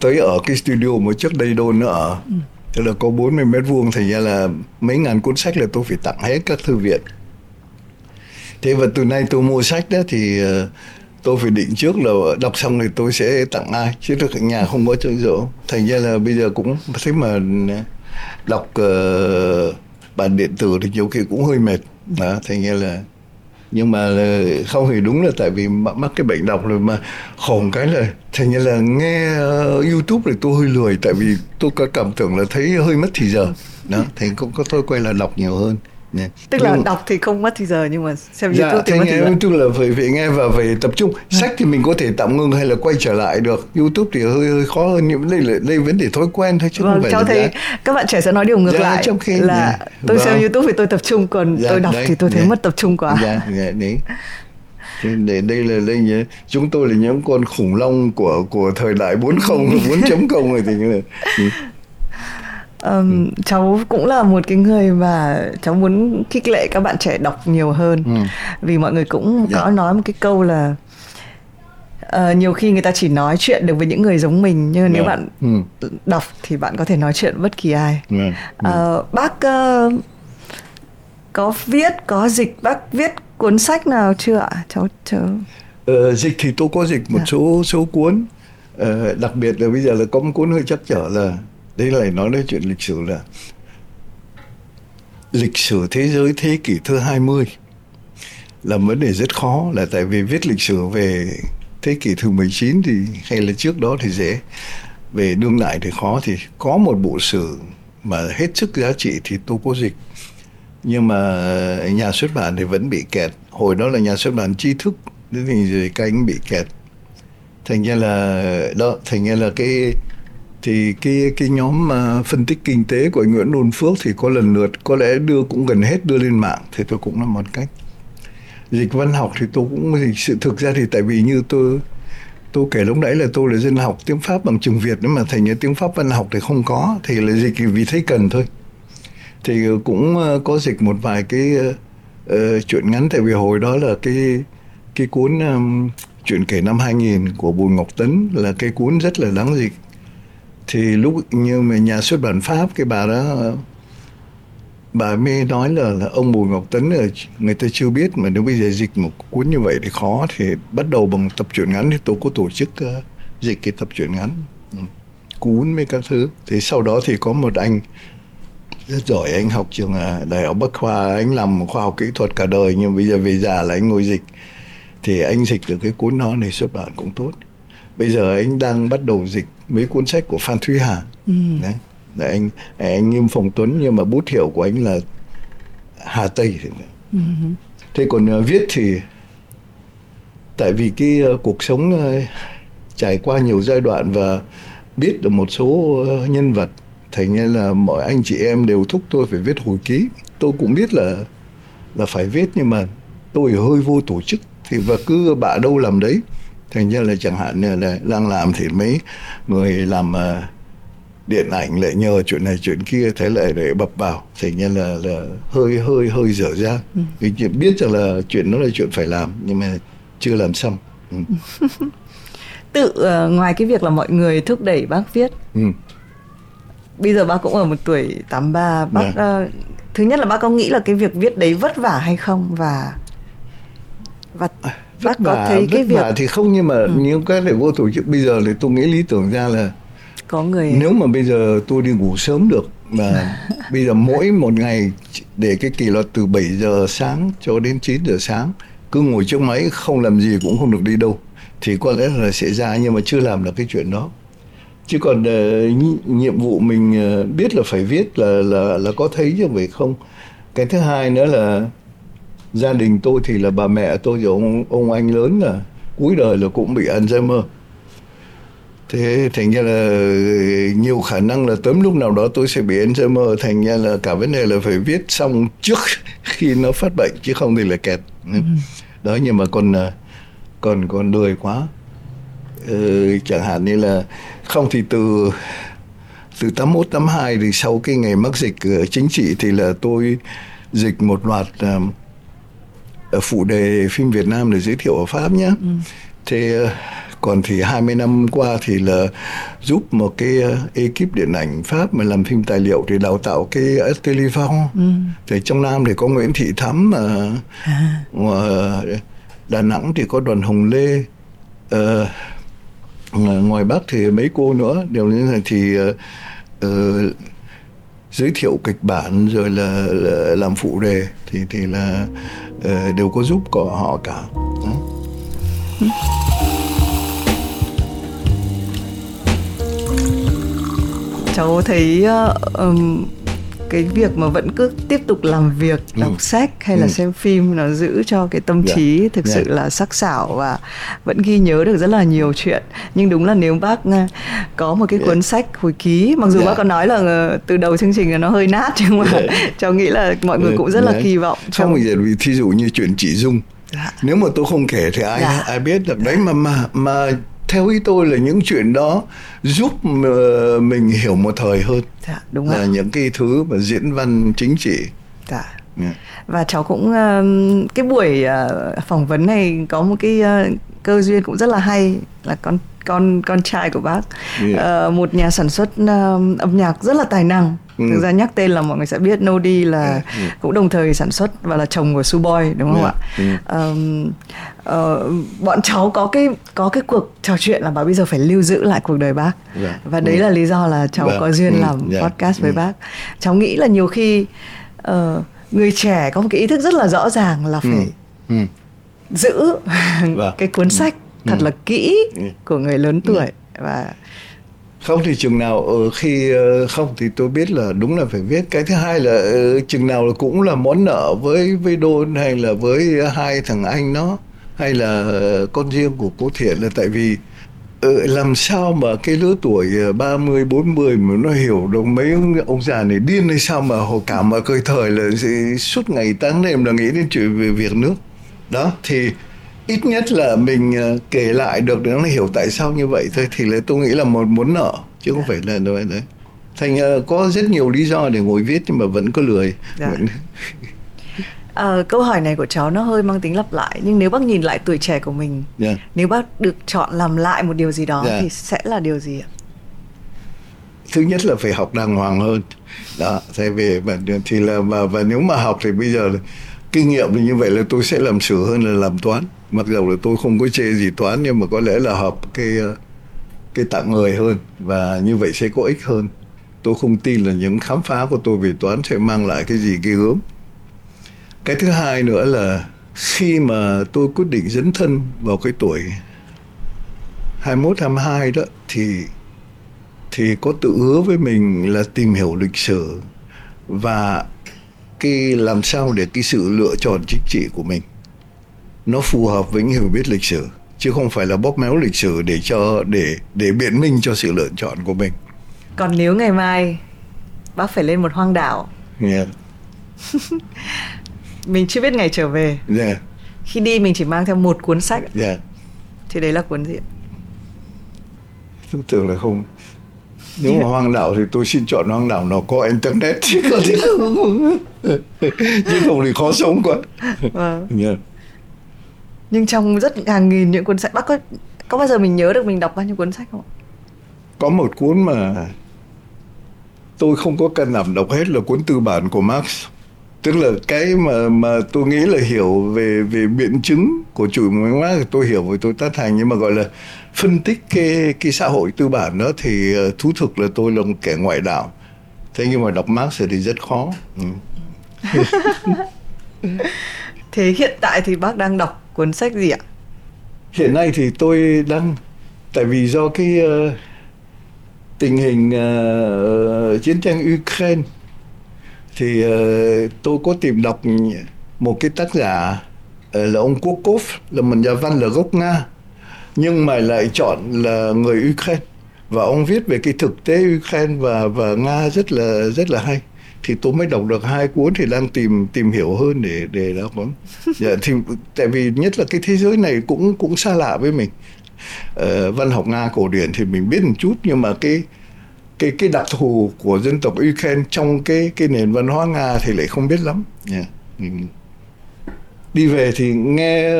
tới ở cái studio mà trước đây đôn nó ở Ừ. tức là có 40 mét vuông thành ra là mấy ngàn cuốn sách là tôi phải tặng hết các thư viện thế và từ nay tôi mua sách đó thì ờ, tôi phải định trước là đọc xong thì tôi sẽ tặng ai chứ được ở nhà không có chỗ dỗ. Thành ra là bây giờ cũng thế mà đọc uh, bản điện tử thì nhiều khi cũng hơi mệt. Đó thành ra là nhưng mà là không thì đúng là tại vì mắc cái bệnh đọc rồi mà khổ cái là thành ra là nghe uh, youtube thì tôi hơi lười tại vì tôi có cảm tưởng là thấy hơi mất thì giờ. Đó thành cũng có tôi quay là đọc nhiều hơn. Nè. tức là Nhưng- đọc thì không mất thì giờ nhưng mà xem Dạ, youtube thì mất nghe thì giờ YouTube là phải phải nghe và phải tập trung. Sách thì mình có thể tạm ngưng hay là quay trở lại được. YouTube thì hơi hơi khó hơn nhưng đây là đây vấn đề thói quen thôi chứ không Vâng, phải cháu là thấy giá. các bạn trẻ sẽ nói điều ngược Dạ, lại trong khi- là dạ, tôi xem vâng. YouTube thì tôi tập trung còn Dạ, tôi đọc đấy, thì tôi thấy dạ. mất tập trung quá. Dạ, dạ, đấy. Để đây là đây nhé. Chúng tôi là những con khủng long của của thời đại 40 4.0 rồi thì như là ừ. Ừm, cháu cũng là một cái người mà cháu muốn khích lệ các bạn trẻ đọc nhiều hơn Ừ. vì mọi người cũng Dạ. có nói một cái câu là ờ, nhiều khi người ta chỉ nói chuyện được với những người giống mình nhưng nếu Dạ. bạn Ừ. đọc thì bạn có thể nói chuyện với bất kỳ ai Dạ. Ờ, bác ờ, có viết có dịch bác viết cuốn sách nào chưa ạ cháu cháu Ờ, dịch thì tôi có dịch một Dạ. số số cuốn Ờ, đặc biệt là bây giờ là có một cuốn hơi chắc trở là đây lại nói đến chuyện lịch sử là lịch sử thế giới thế kỷ thứ 20 là vấn đề rất khó, là tại vì viết lịch sử về thế kỷ thứ 19 thì hay là trước đó thì dễ. Về đương đại thì khó, thì có một bộ sử mà hết sức giá trị thì tôi có dịch. Nhưng mà nhà xuất bản thì vẫn bị kẹt. Hồi đó là nhà xuất bản tri thức, thế thì rồi các anh bị kẹt. Thành ra là, đó, thành ra là cái thì cái cái nhóm mà phân tích kinh tế của anh Nguyễn Đôn Phước thì có lần lượt có lẽ đưa cũng gần hết đưa lên mạng thì tôi cũng là một cách. Dịch văn học thì tôi cũng sự thực ra thì tại vì như tôi tôi kể lúc nãy là tôi là dân học tiếng pháp bằng trường việt nhưng mà thành như tiếng pháp văn học thì không có thì là dịch vì thấy cần thôi. Thì ờ, cũng ờ, có dịch một vài cái uh, chuyện ngắn tại vì hồi đó là cái cái cuốn um, chuyện kể năm 2000 của Bùi Ngọc Tấn là cái cuốn rất là đáng dịch thì lúc như mà nhà xuất bản pháp cái bà đó bà mới nói là, là ông Bùi Ngọc Tấn là người ta chưa biết mà nếu bây giờ dịch một cuốn như vậy thì khó thì bắt đầu bằng tập truyện ngắn thì tôi có tổ chức uh, dịch cái tập truyện ngắn ừ. cuốn mấy các thứ thì sau đó thì có một anh rất giỏi anh học trường ờ, đại học Bắc Khoa anh làm khoa học kỹ thuật cả đời nhưng bây giờ về già là anh ngồi dịch thì anh dịch được cái cuốn đó này xuất bản cũng tốt bây giờ anh đang bắt đầu dịch mấy cuốn sách của Phan Thúy Hà. Ừ. đấy. Là anh anh Nghiêm Phòng Tuấn nhưng mà bút hiệu của anh là Hà Tây. Ừ. thế còn uh, viết thì tại vì cái uh, cuộc sống uh, trải qua nhiều giai đoạn và biết được một số uh, nhân vật thành ra là mọi anh chị em đều thúc tôi phải viết hồi ký. Tôi cũng biết là là phải viết nhưng mà tôi hơi vô tổ chức thì và cứ bạ đâu làm đấy thành ra là chẳng hạn như là đang làm thì mấy người làm uh, điện ảnh lại nhờ chuyện này chuyện kia thế lại để bập vào thành ra là là hơi hơi hơi dở dang ừ. vì biết rằng là chuyện đó là chuyện phải làm nhưng mà chưa làm xong ừ. tự uh, ngoài cái việc là mọi người thúc đẩy bác viết ừ. bây giờ bác cũng ở một tuổi 83 bác yeah. Dạ. uh, thứ nhất là bác có nghĩ là cái việc viết đấy vất vả hay không và và à, bác có thấy cái việc thì không nhưng mà ừ. những cái để vô tổ chức bây giờ thì tôi nghĩ lý tưởng ra là có người nếu mà bây giờ tôi đi ngủ sớm được mà bây giờ mỗi một ngày để cái kỷ luật từ 7 giờ sáng cho đến 9 giờ sáng cứ ngồi trước máy không làm gì cũng không được đi đâu thì có lẽ là sẽ ra nhưng mà chưa làm được cái chuyện đó chứ còn uh, nhiệm vụ mình uh, biết là phải viết là là là có thấy chứ phải không cái thứ hai nữa là gia đình tôi thì là bà mẹ tôi và ông ông anh lớn là cuối đời là cũng bị Alzheimer. Thế thành ra là nhiều khả năng là tấm lúc nào đó tôi sẽ bị Alzheimer. Thành ra là cả vấn đề là phải viết xong trước khi nó phát bệnh chứ không thì là kẹt. Ừ. đó nhưng mà còn còn còn lười quá. Ừ, chẳng hạn như là không thì từ từ 81 82 thì sau cái ngày mắc dịch chính trị thì là tôi dịch một loạt phụ đề phim Việt Nam để giới thiệu ở Pháp nhé. Ừ. Thế uh, còn thì 20 năm qua thì là giúp một cái ờ, ekip điện ảnh Pháp mà làm phim tài liệu thì đào tạo cái Estelifon ừ. thì trong Nam thì có Nguyễn Thị Thắm mà à. Đà Nẵng thì có đoàn Hồng Lê uh, ngoài Bắc thì mấy cô nữa đều như này thì uh, giới thiệu kịch bản rồi là, là làm phụ đề thì thì là uh, đều có giúp của họ cả. Ừ. cháu thấy uh, um, cái việc mà vẫn cứ tiếp tục làm việc ừ. đọc sách hay là ừ. xem phim nó giữ cho cái tâm yeah. Dạ. trí thực yeah. Dạ. sự là sắc sảo và vẫn ghi nhớ được rất là nhiều chuyện nhưng đúng là nếu bác ờ, có một cái cuốn yeah. sách hồi ký mặc dù yeah. bác có nói là từ đầu chương trình là nó hơi nát nhưng mà yeah. cháu nghĩ là mọi người cũng rất là kỳ vọng không bây giờ vì thí dụ như chuyện chị dung dạ. nếu mà tôi không kể thì ai dạ. ai biết được đấy mà mà mà theo ý tôi là những chuyện đó giúp mình hiểu một thời hơn dạ, đúng là những cái thứ mà diễn văn chính trị dạ. Yeah. Dạ. và cháu cũng cái buổi ờ, phỏng vấn này có một cái ờ, cơ duyên cũng rất là hay là con con con trai của bác yeah. ờ, một nhà sản xuất âm nhạc rất là tài năng ừ. thực ra nhắc tên là mọi người sẽ biết Nodi là yeah. Ừ. cũng đồng thời sản xuất và là chồng của Suboy đúng không yeah. ạ ừ. um, uh, bọn cháu có cái có cái cuộc trò chuyện là bảo bây giờ phải lưu giữ lại cuộc đời bác yeah. và đấy ừ. là lý do là cháu yeah. Vâng. có duyên ừ. làm yeah. podcast với ừ. bác cháu nghĩ là nhiều khi uh, người trẻ có một cái ý thức rất là rõ ràng là phải ừ. Ừ. giữ vâng. cái cuốn sách thật ừ. là kỹ ừ. của người lớn tuổi ừ. và không thì chừng nào ở khi ờ, không thì tôi biết là đúng là phải viết. Cái thứ hai là ờ, chừng nào là cũng là món nợ với với đôn hay là với hai thằng anh nó hay là con riêng của cô thiện là tại vì làm sao mà cái lứa tuổi 30 40 mà nó hiểu được mấy ông, ông già này điên hay sao mà họ cảm mà cười thời là suốt ngày tăng đêm là nghĩ đến chuyện về việc nước. Đó thì ít nhất là mình ờ, kể lại được để nó hiểu tại sao như vậy thôi thì là tôi nghĩ là một muốn nợ chứ không phải là đấy đấy thành uh, có rất nhiều lý do để ngồi viết nhưng mà vẫn có lười dạ. vẫn... À, câu hỏi này của cháu nó hơi mang tính lặp lại nhưng nếu bác nhìn lại tuổi trẻ của mình yeah. Dạ. nếu bác được chọn làm lại một điều gì đó yeah. Dạ. thì sẽ là điều gì ạ thứ nhất là phải học đàng hoàng hơn đó thay vì và thì là và, và nếu mà học thì bây giờ kinh nghiệm như vậy là tôi sẽ làm sử hơn là làm toán mặc dù là tôi không có chê gì toán, nhưng mà có lẽ là học cái cái tặng người hơn và như vậy sẽ có ích hơn. Tôi không tin là những khám phá của tôi về toán sẽ mang lại cái gì ghê gớm. Cái thứ hai nữa là khi mà tôi quyết định dấn thân vào cái tuổi 21 22 đó, thì thì có tự hứa với mình là tìm hiểu lịch sử và cái làm sao để cái sự lựa chọn chính trị của mình nó phù hợp với hiểu biết lịch sử chứ không phải là bóp méo lịch sử để cho để để biện minh cho sự lựa chọn của mình còn nếu ngày mai bác phải lên một hoang đảo yeah. mình chưa biết ngày trở về yeah. khi đi mình chỉ mang theo một cuốn sách yeah. thì đấy là cuốn gì tôi tưởng là không nếu mà hoang đảo thì tôi xin chọn hoang đảo nào có internet chứ không thì không chứ không thì khó sống quá vâng. yeah. Nhưng trong rất hàng nghìn những cuốn sách bác có có bao giờ mình nhớ được mình đọc bao nhiêu cuốn sách không có một cuốn mà tôi không có cân nằm đọc hết là cuốn tư bản của Marx. Tức là cái mà mà tôi nghĩ là hiểu về về biện chứng của chủ nghĩa Marx tôi hiểu và tôi tán thành nhưng mà gọi là phân tích cái cái xã hội tư bản đó thì uh, thú thực là tôi là một kẻ ngoại đạo. Thế nhưng mà đọc Marx thì rất khó. Ừ. thế hiện tại thì bác đang đọc cuốn sách gì ạ? Hiện nay thì tôi đang tại vì do cái uh, tình hình uh, chiến tranh Ukraine thì uh, tôi có tìm đọc một cái tác giả uh, là ông Kukov là một nhà văn là gốc Nga nhưng mà lại chọn là người Ukraine. Và ông viết về cái thực tế Ukraine và và Nga rất là rất là hay thì tôi mới đọc được hai cuốn thì đang tìm tìm hiểu hơn để để đọc dạ, thì tại vì nhất là cái thế giới này cũng cũng xa lạ với mình. Uh, văn học nga cổ điển thì mình biết một chút nhưng mà cái cái cái đặc thù của dân tộc Ukraine trong cái cái nền văn hóa nga thì lại không biết lắm. Yeah. đi về thì nghe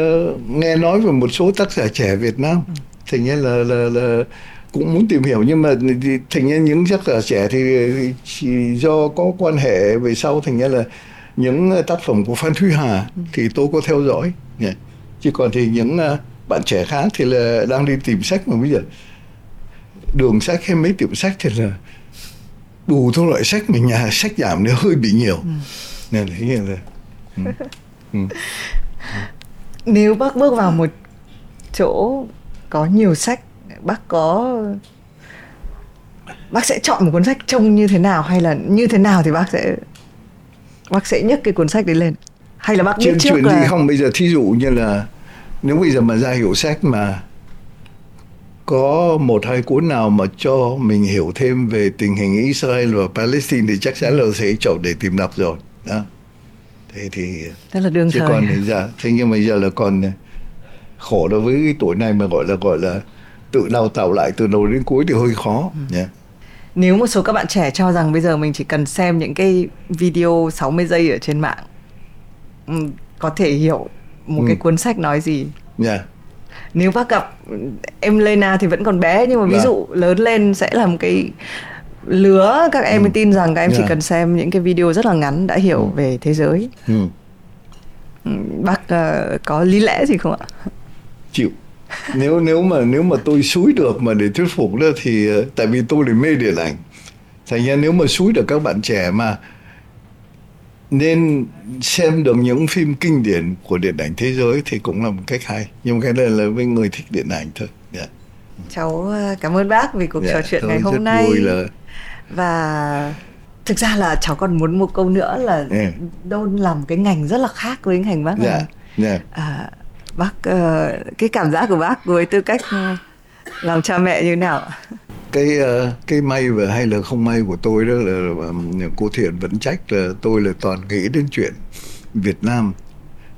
nghe nói về một số tác giả trẻ Việt Nam. Thành nhiên là là là cũng muốn tìm hiểu nhưng mà thành nhiên những tác giả trẻ thì chỉ do có quan hệ về sau. Thành nhiên là những tác phẩm của Phan Thúy Hà thì tôi có theo dõi. Chứ còn thì những bạn trẻ khác thì là đang đi tìm sách mà bây giờ. Đường sách hay mấy tiệm sách thì là đủ các loại sách mà nhà sách giảm nó hơi bị nhiều. Ừ. nên là thế là ừ. Ừ. nếu bác bước vào một chỗ có nhiều sách bác có bác sẽ chọn một cuốn sách trông như thế nào hay là như thế nào thì bác sẽ bác sẽ nhấc cái cuốn sách đấy lên? Hay là bác biết chuyện, trước chuyện là... gì không? Bây giờ thí dụ như là nếu bây giờ mà ra hiệu sách mà có một hai cuốn nào mà cho mình hiểu thêm về tình hình Israel và Palestine thì chắc chắn là sẽ chọn để tìm đọc rồi. Đó. Thế thì đó là đương chứ thời. còn bây giờ thế nhưng mà bây giờ là còn khổ đối với cái tuổi này mà gọi là gọi là tự đào tạo lại từ đầu đến cuối thì hơi khó ừ. yeah. nếu một số các bạn trẻ cho rằng bây giờ mình chỉ cần xem những cái video 60 giây ở trên mạng ừ, có thể hiểu một ừ. cái cuốn sách nói gì yeah nếu bác gặp em Lena thì vẫn còn bé nhưng mà ví dạ. dụ lớn lên sẽ là một cái lứa các em ừ. tin rằng các em yeah. chỉ dạ. cần xem những cái video rất là ngắn đã hiểu ừ. về thế giới ừ. ừ bác uh, có lý lẽ gì không ạ chịu nếu nếu mà nếu mà tôi xúi được mà để thuyết phục đó thì uh, tại vì tôi là mê điện ảnh thành ra nếu mà xúi được các bạn trẻ mà nên xem được những phim kinh điển của điện ảnh thế giới thì cũng là một cách hay nhưng cái này là với người thích điện ảnh thôi yeah. Dạ. cháu ờ, cảm ơn bác vì cuộc yeah, dạ, trò chuyện ngày hôm nay vui là... và thực ra là cháu còn muốn một câu nữa là yeah. đôn làm cái ngành rất là khác với ngành bác yeah. Yeah. À, bác uh, cái cảm giác của bác với tư cách ừ, làm cha mẹ như nào cái ờ, cái may và hay là không may của tôi đó là cô thiện vẫn trách là tôi là toàn nghĩ đến chuyện Việt Nam.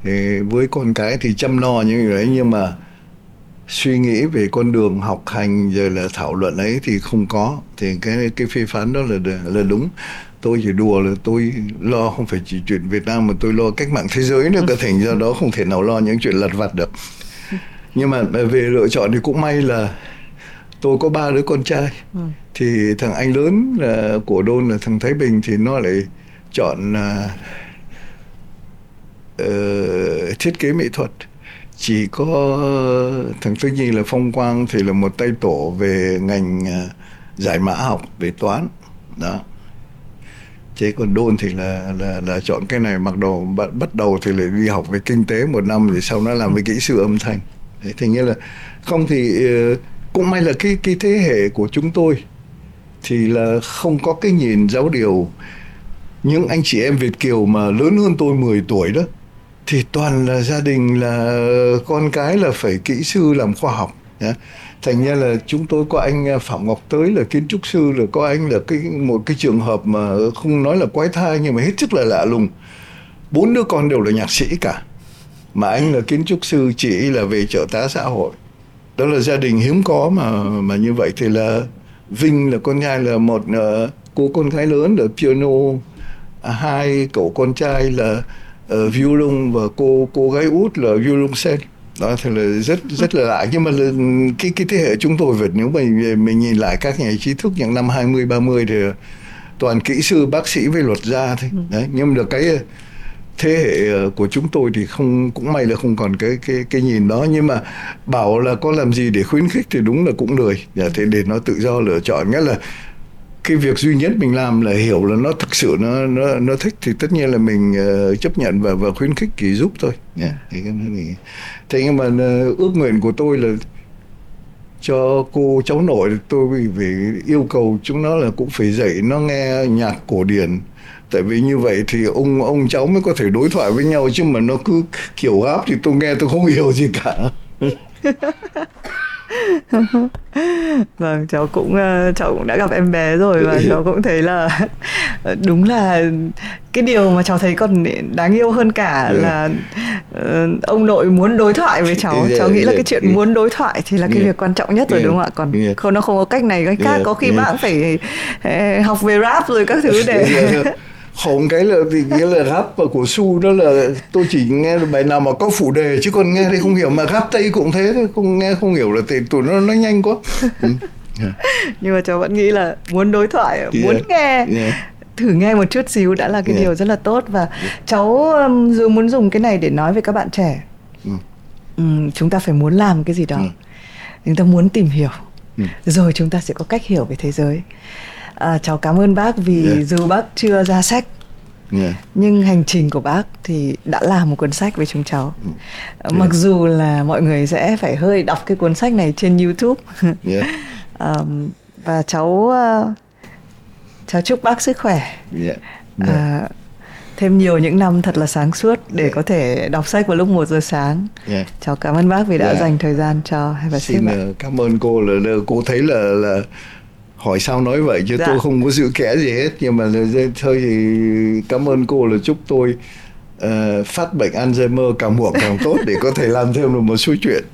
Thì với con cái thì chăm lo như vậy nhưng mà suy nghĩ về con đường học hành rồi là thảo luận ấy thì không có. Thì cái cái phê phán đó là là đúng tôi chỉ đùa là tôi lo không phải chỉ chuyện Việt Nam mà tôi lo cách mạng thế giới nữa cả thành ra đó không thể nào lo những chuyện lặt vặt được. Nhưng mà về lựa chọn thì cũng may là tôi có ba đứa con trai. Ừ. thì thằng anh lớn là của đôn là thằng Thái Bình thì nó lại chọn uh, uh, thiết kế mỹ thuật. Chỉ có thằng Tư Nhi là Phong Quang thì là một tay tổ về ngành uh, giải mã học về toán. Đó thế còn đôn thì là là là chọn cái này. Mặc đồ bắt, bắt đầu thì lại đi học về kinh tế một năm rồi sau đó làm với kỹ sư âm thanh. Thế thì nghĩa là không thì ờ, cũng may là cái cái thế hệ của chúng tôi thì là không có cái nhìn giáo điều. Những anh chị em Việt kiều mà lớn hơn tôi 10 tuổi đó thì toàn là gia đình là con cái là phải kỹ sư làm khoa học thành ra là chúng tôi có anh à, phạm ngọc tới là kiến trúc sư là có anh là cái một cái trường hợp mà không nói là quái thai nhưng mà hết sức là lạ lùng. Bốn đứa con đều là nhạc sĩ cả mà anh là kiến trúc sư chỉ là về trợ tá xã hội. Đó là gia đình hiếm có mà mà như vậy thì là Vinh là con trai là một uh, cô con gái lớn là piano à, hai cậu con trai là uh, violon và cô cô gái út là violoncel đó thì là rất rất là lạ. Nhưng mà là cái cái thế hệ chúng tôi Việt nếu mà mình, mình nhìn lại các nhà trí thức những năm 20 30 thì toàn kỹ sư bác sĩ với luật gia thôi. Ừ. đấy nhưng mà cái thế hệ ờ, của chúng tôi thì không cũng may là không còn cái cái cái nhìn đó. Nhưng mà bảo là có làm gì để khuyến khích thì đúng là cũng lười. Dạ, thế để nó tự do lựa chọn. Nghĩa là cái việc duy nhất mình làm là hiểu là nó thực sự nó nó nó thích thì tất nhiên là mình uh, chấp nhận và và khuyến khích thì giúp thôi. Yeah, thì cái thế nhưng mà uh, ước nguyện của tôi là cho cô cháu nội tôi vì yêu cầu chúng nó là cũng phải dạy nó nghe nhạc cổ điển. Tại vì như vậy thì ông ông cháu mới có thể đối thoại với nhau chứ mà nó cứ kiểu áp thì tôi nghe tôi không hiểu gì cả. vâng cháu cũng ờ, cháu cũng đã gặp em bé rồi và cháu cũng thấy là đúng là cái điều mà cháu thấy còn đáng yêu hơn cả yeah. là uh, ông nội muốn đối thoại với cháu. Yeah, cháu nghĩ là cái chuyện yeah. muốn đối thoại thì là cái yeah. việc quan trọng nhất rồi đúng không ạ? Còn không nó không có cách này. Cách khác có khi bạn phải học về rap rồi các thứ để hồn cái là vì nghĩa là rap của su đó là tôi chỉ nghe bài nào mà có phụ đề chứ còn nghe thì không hiểu mà rap tây cũng thế thôi không nghe không hiểu là thì tụi nó nó nhanh quá ừ. yeah. nhưng mà cháu vẫn nghĩ là muốn đối thoại yeah. muốn nghe yeah thử nghe một chút xíu đã là cái yeah. điều rất là tốt và yeah. cháu um, dù muốn dùng cái này để nói với các bạn trẻ mm. um, chúng ta phải muốn làm cái gì đó mm. chúng ta muốn tìm hiểu mm. rồi chúng ta sẽ có cách hiểu về thế giới à, cháu cảm ơn bác vì yeah. dù bác chưa ra sách Yeah. nhưng hành trình của bác thì đã là một cuốn sách với chúng cháu yeah. mặc dù là mọi người sẽ phải hơi đọc cái cuốn sách này trên youtube yeah. um, và cháu uh, cháu chúc bác sức khỏe yeah. Yeah. Uh, thêm nhiều những năm thật là sáng suốt để yeah. có thể đọc sách vào lúc 1 giờ sáng. Yeah. Cháu cảm ơn bác vì đã yeah. dành thời gian cho hai bà Xin cảm ơn cô là cô thấy là là hỏi sao nói vậy chứ dạ. tôi không có sự kẻ gì hết nhưng mà thôi thì cảm ơn cô là chúc tôi uh, phát bệnh Alzheimer càng muộn càng tốt để có thể làm thêm được một số chuyện.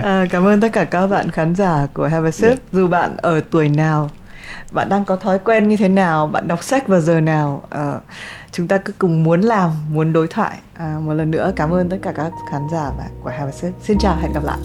À, cảm ơn tất cả các bạn khán giả của Have a Sip. Yeah. dù bạn ở tuổi nào bạn đang có thói quen như thế nào bạn đọc sách vào giờ nào à, chúng ta cứ cùng muốn làm muốn đối thoại. À, một lần nữa cảm ơn tất cả các khán giả của Have a Sip. Xin chào hẹn gặp lại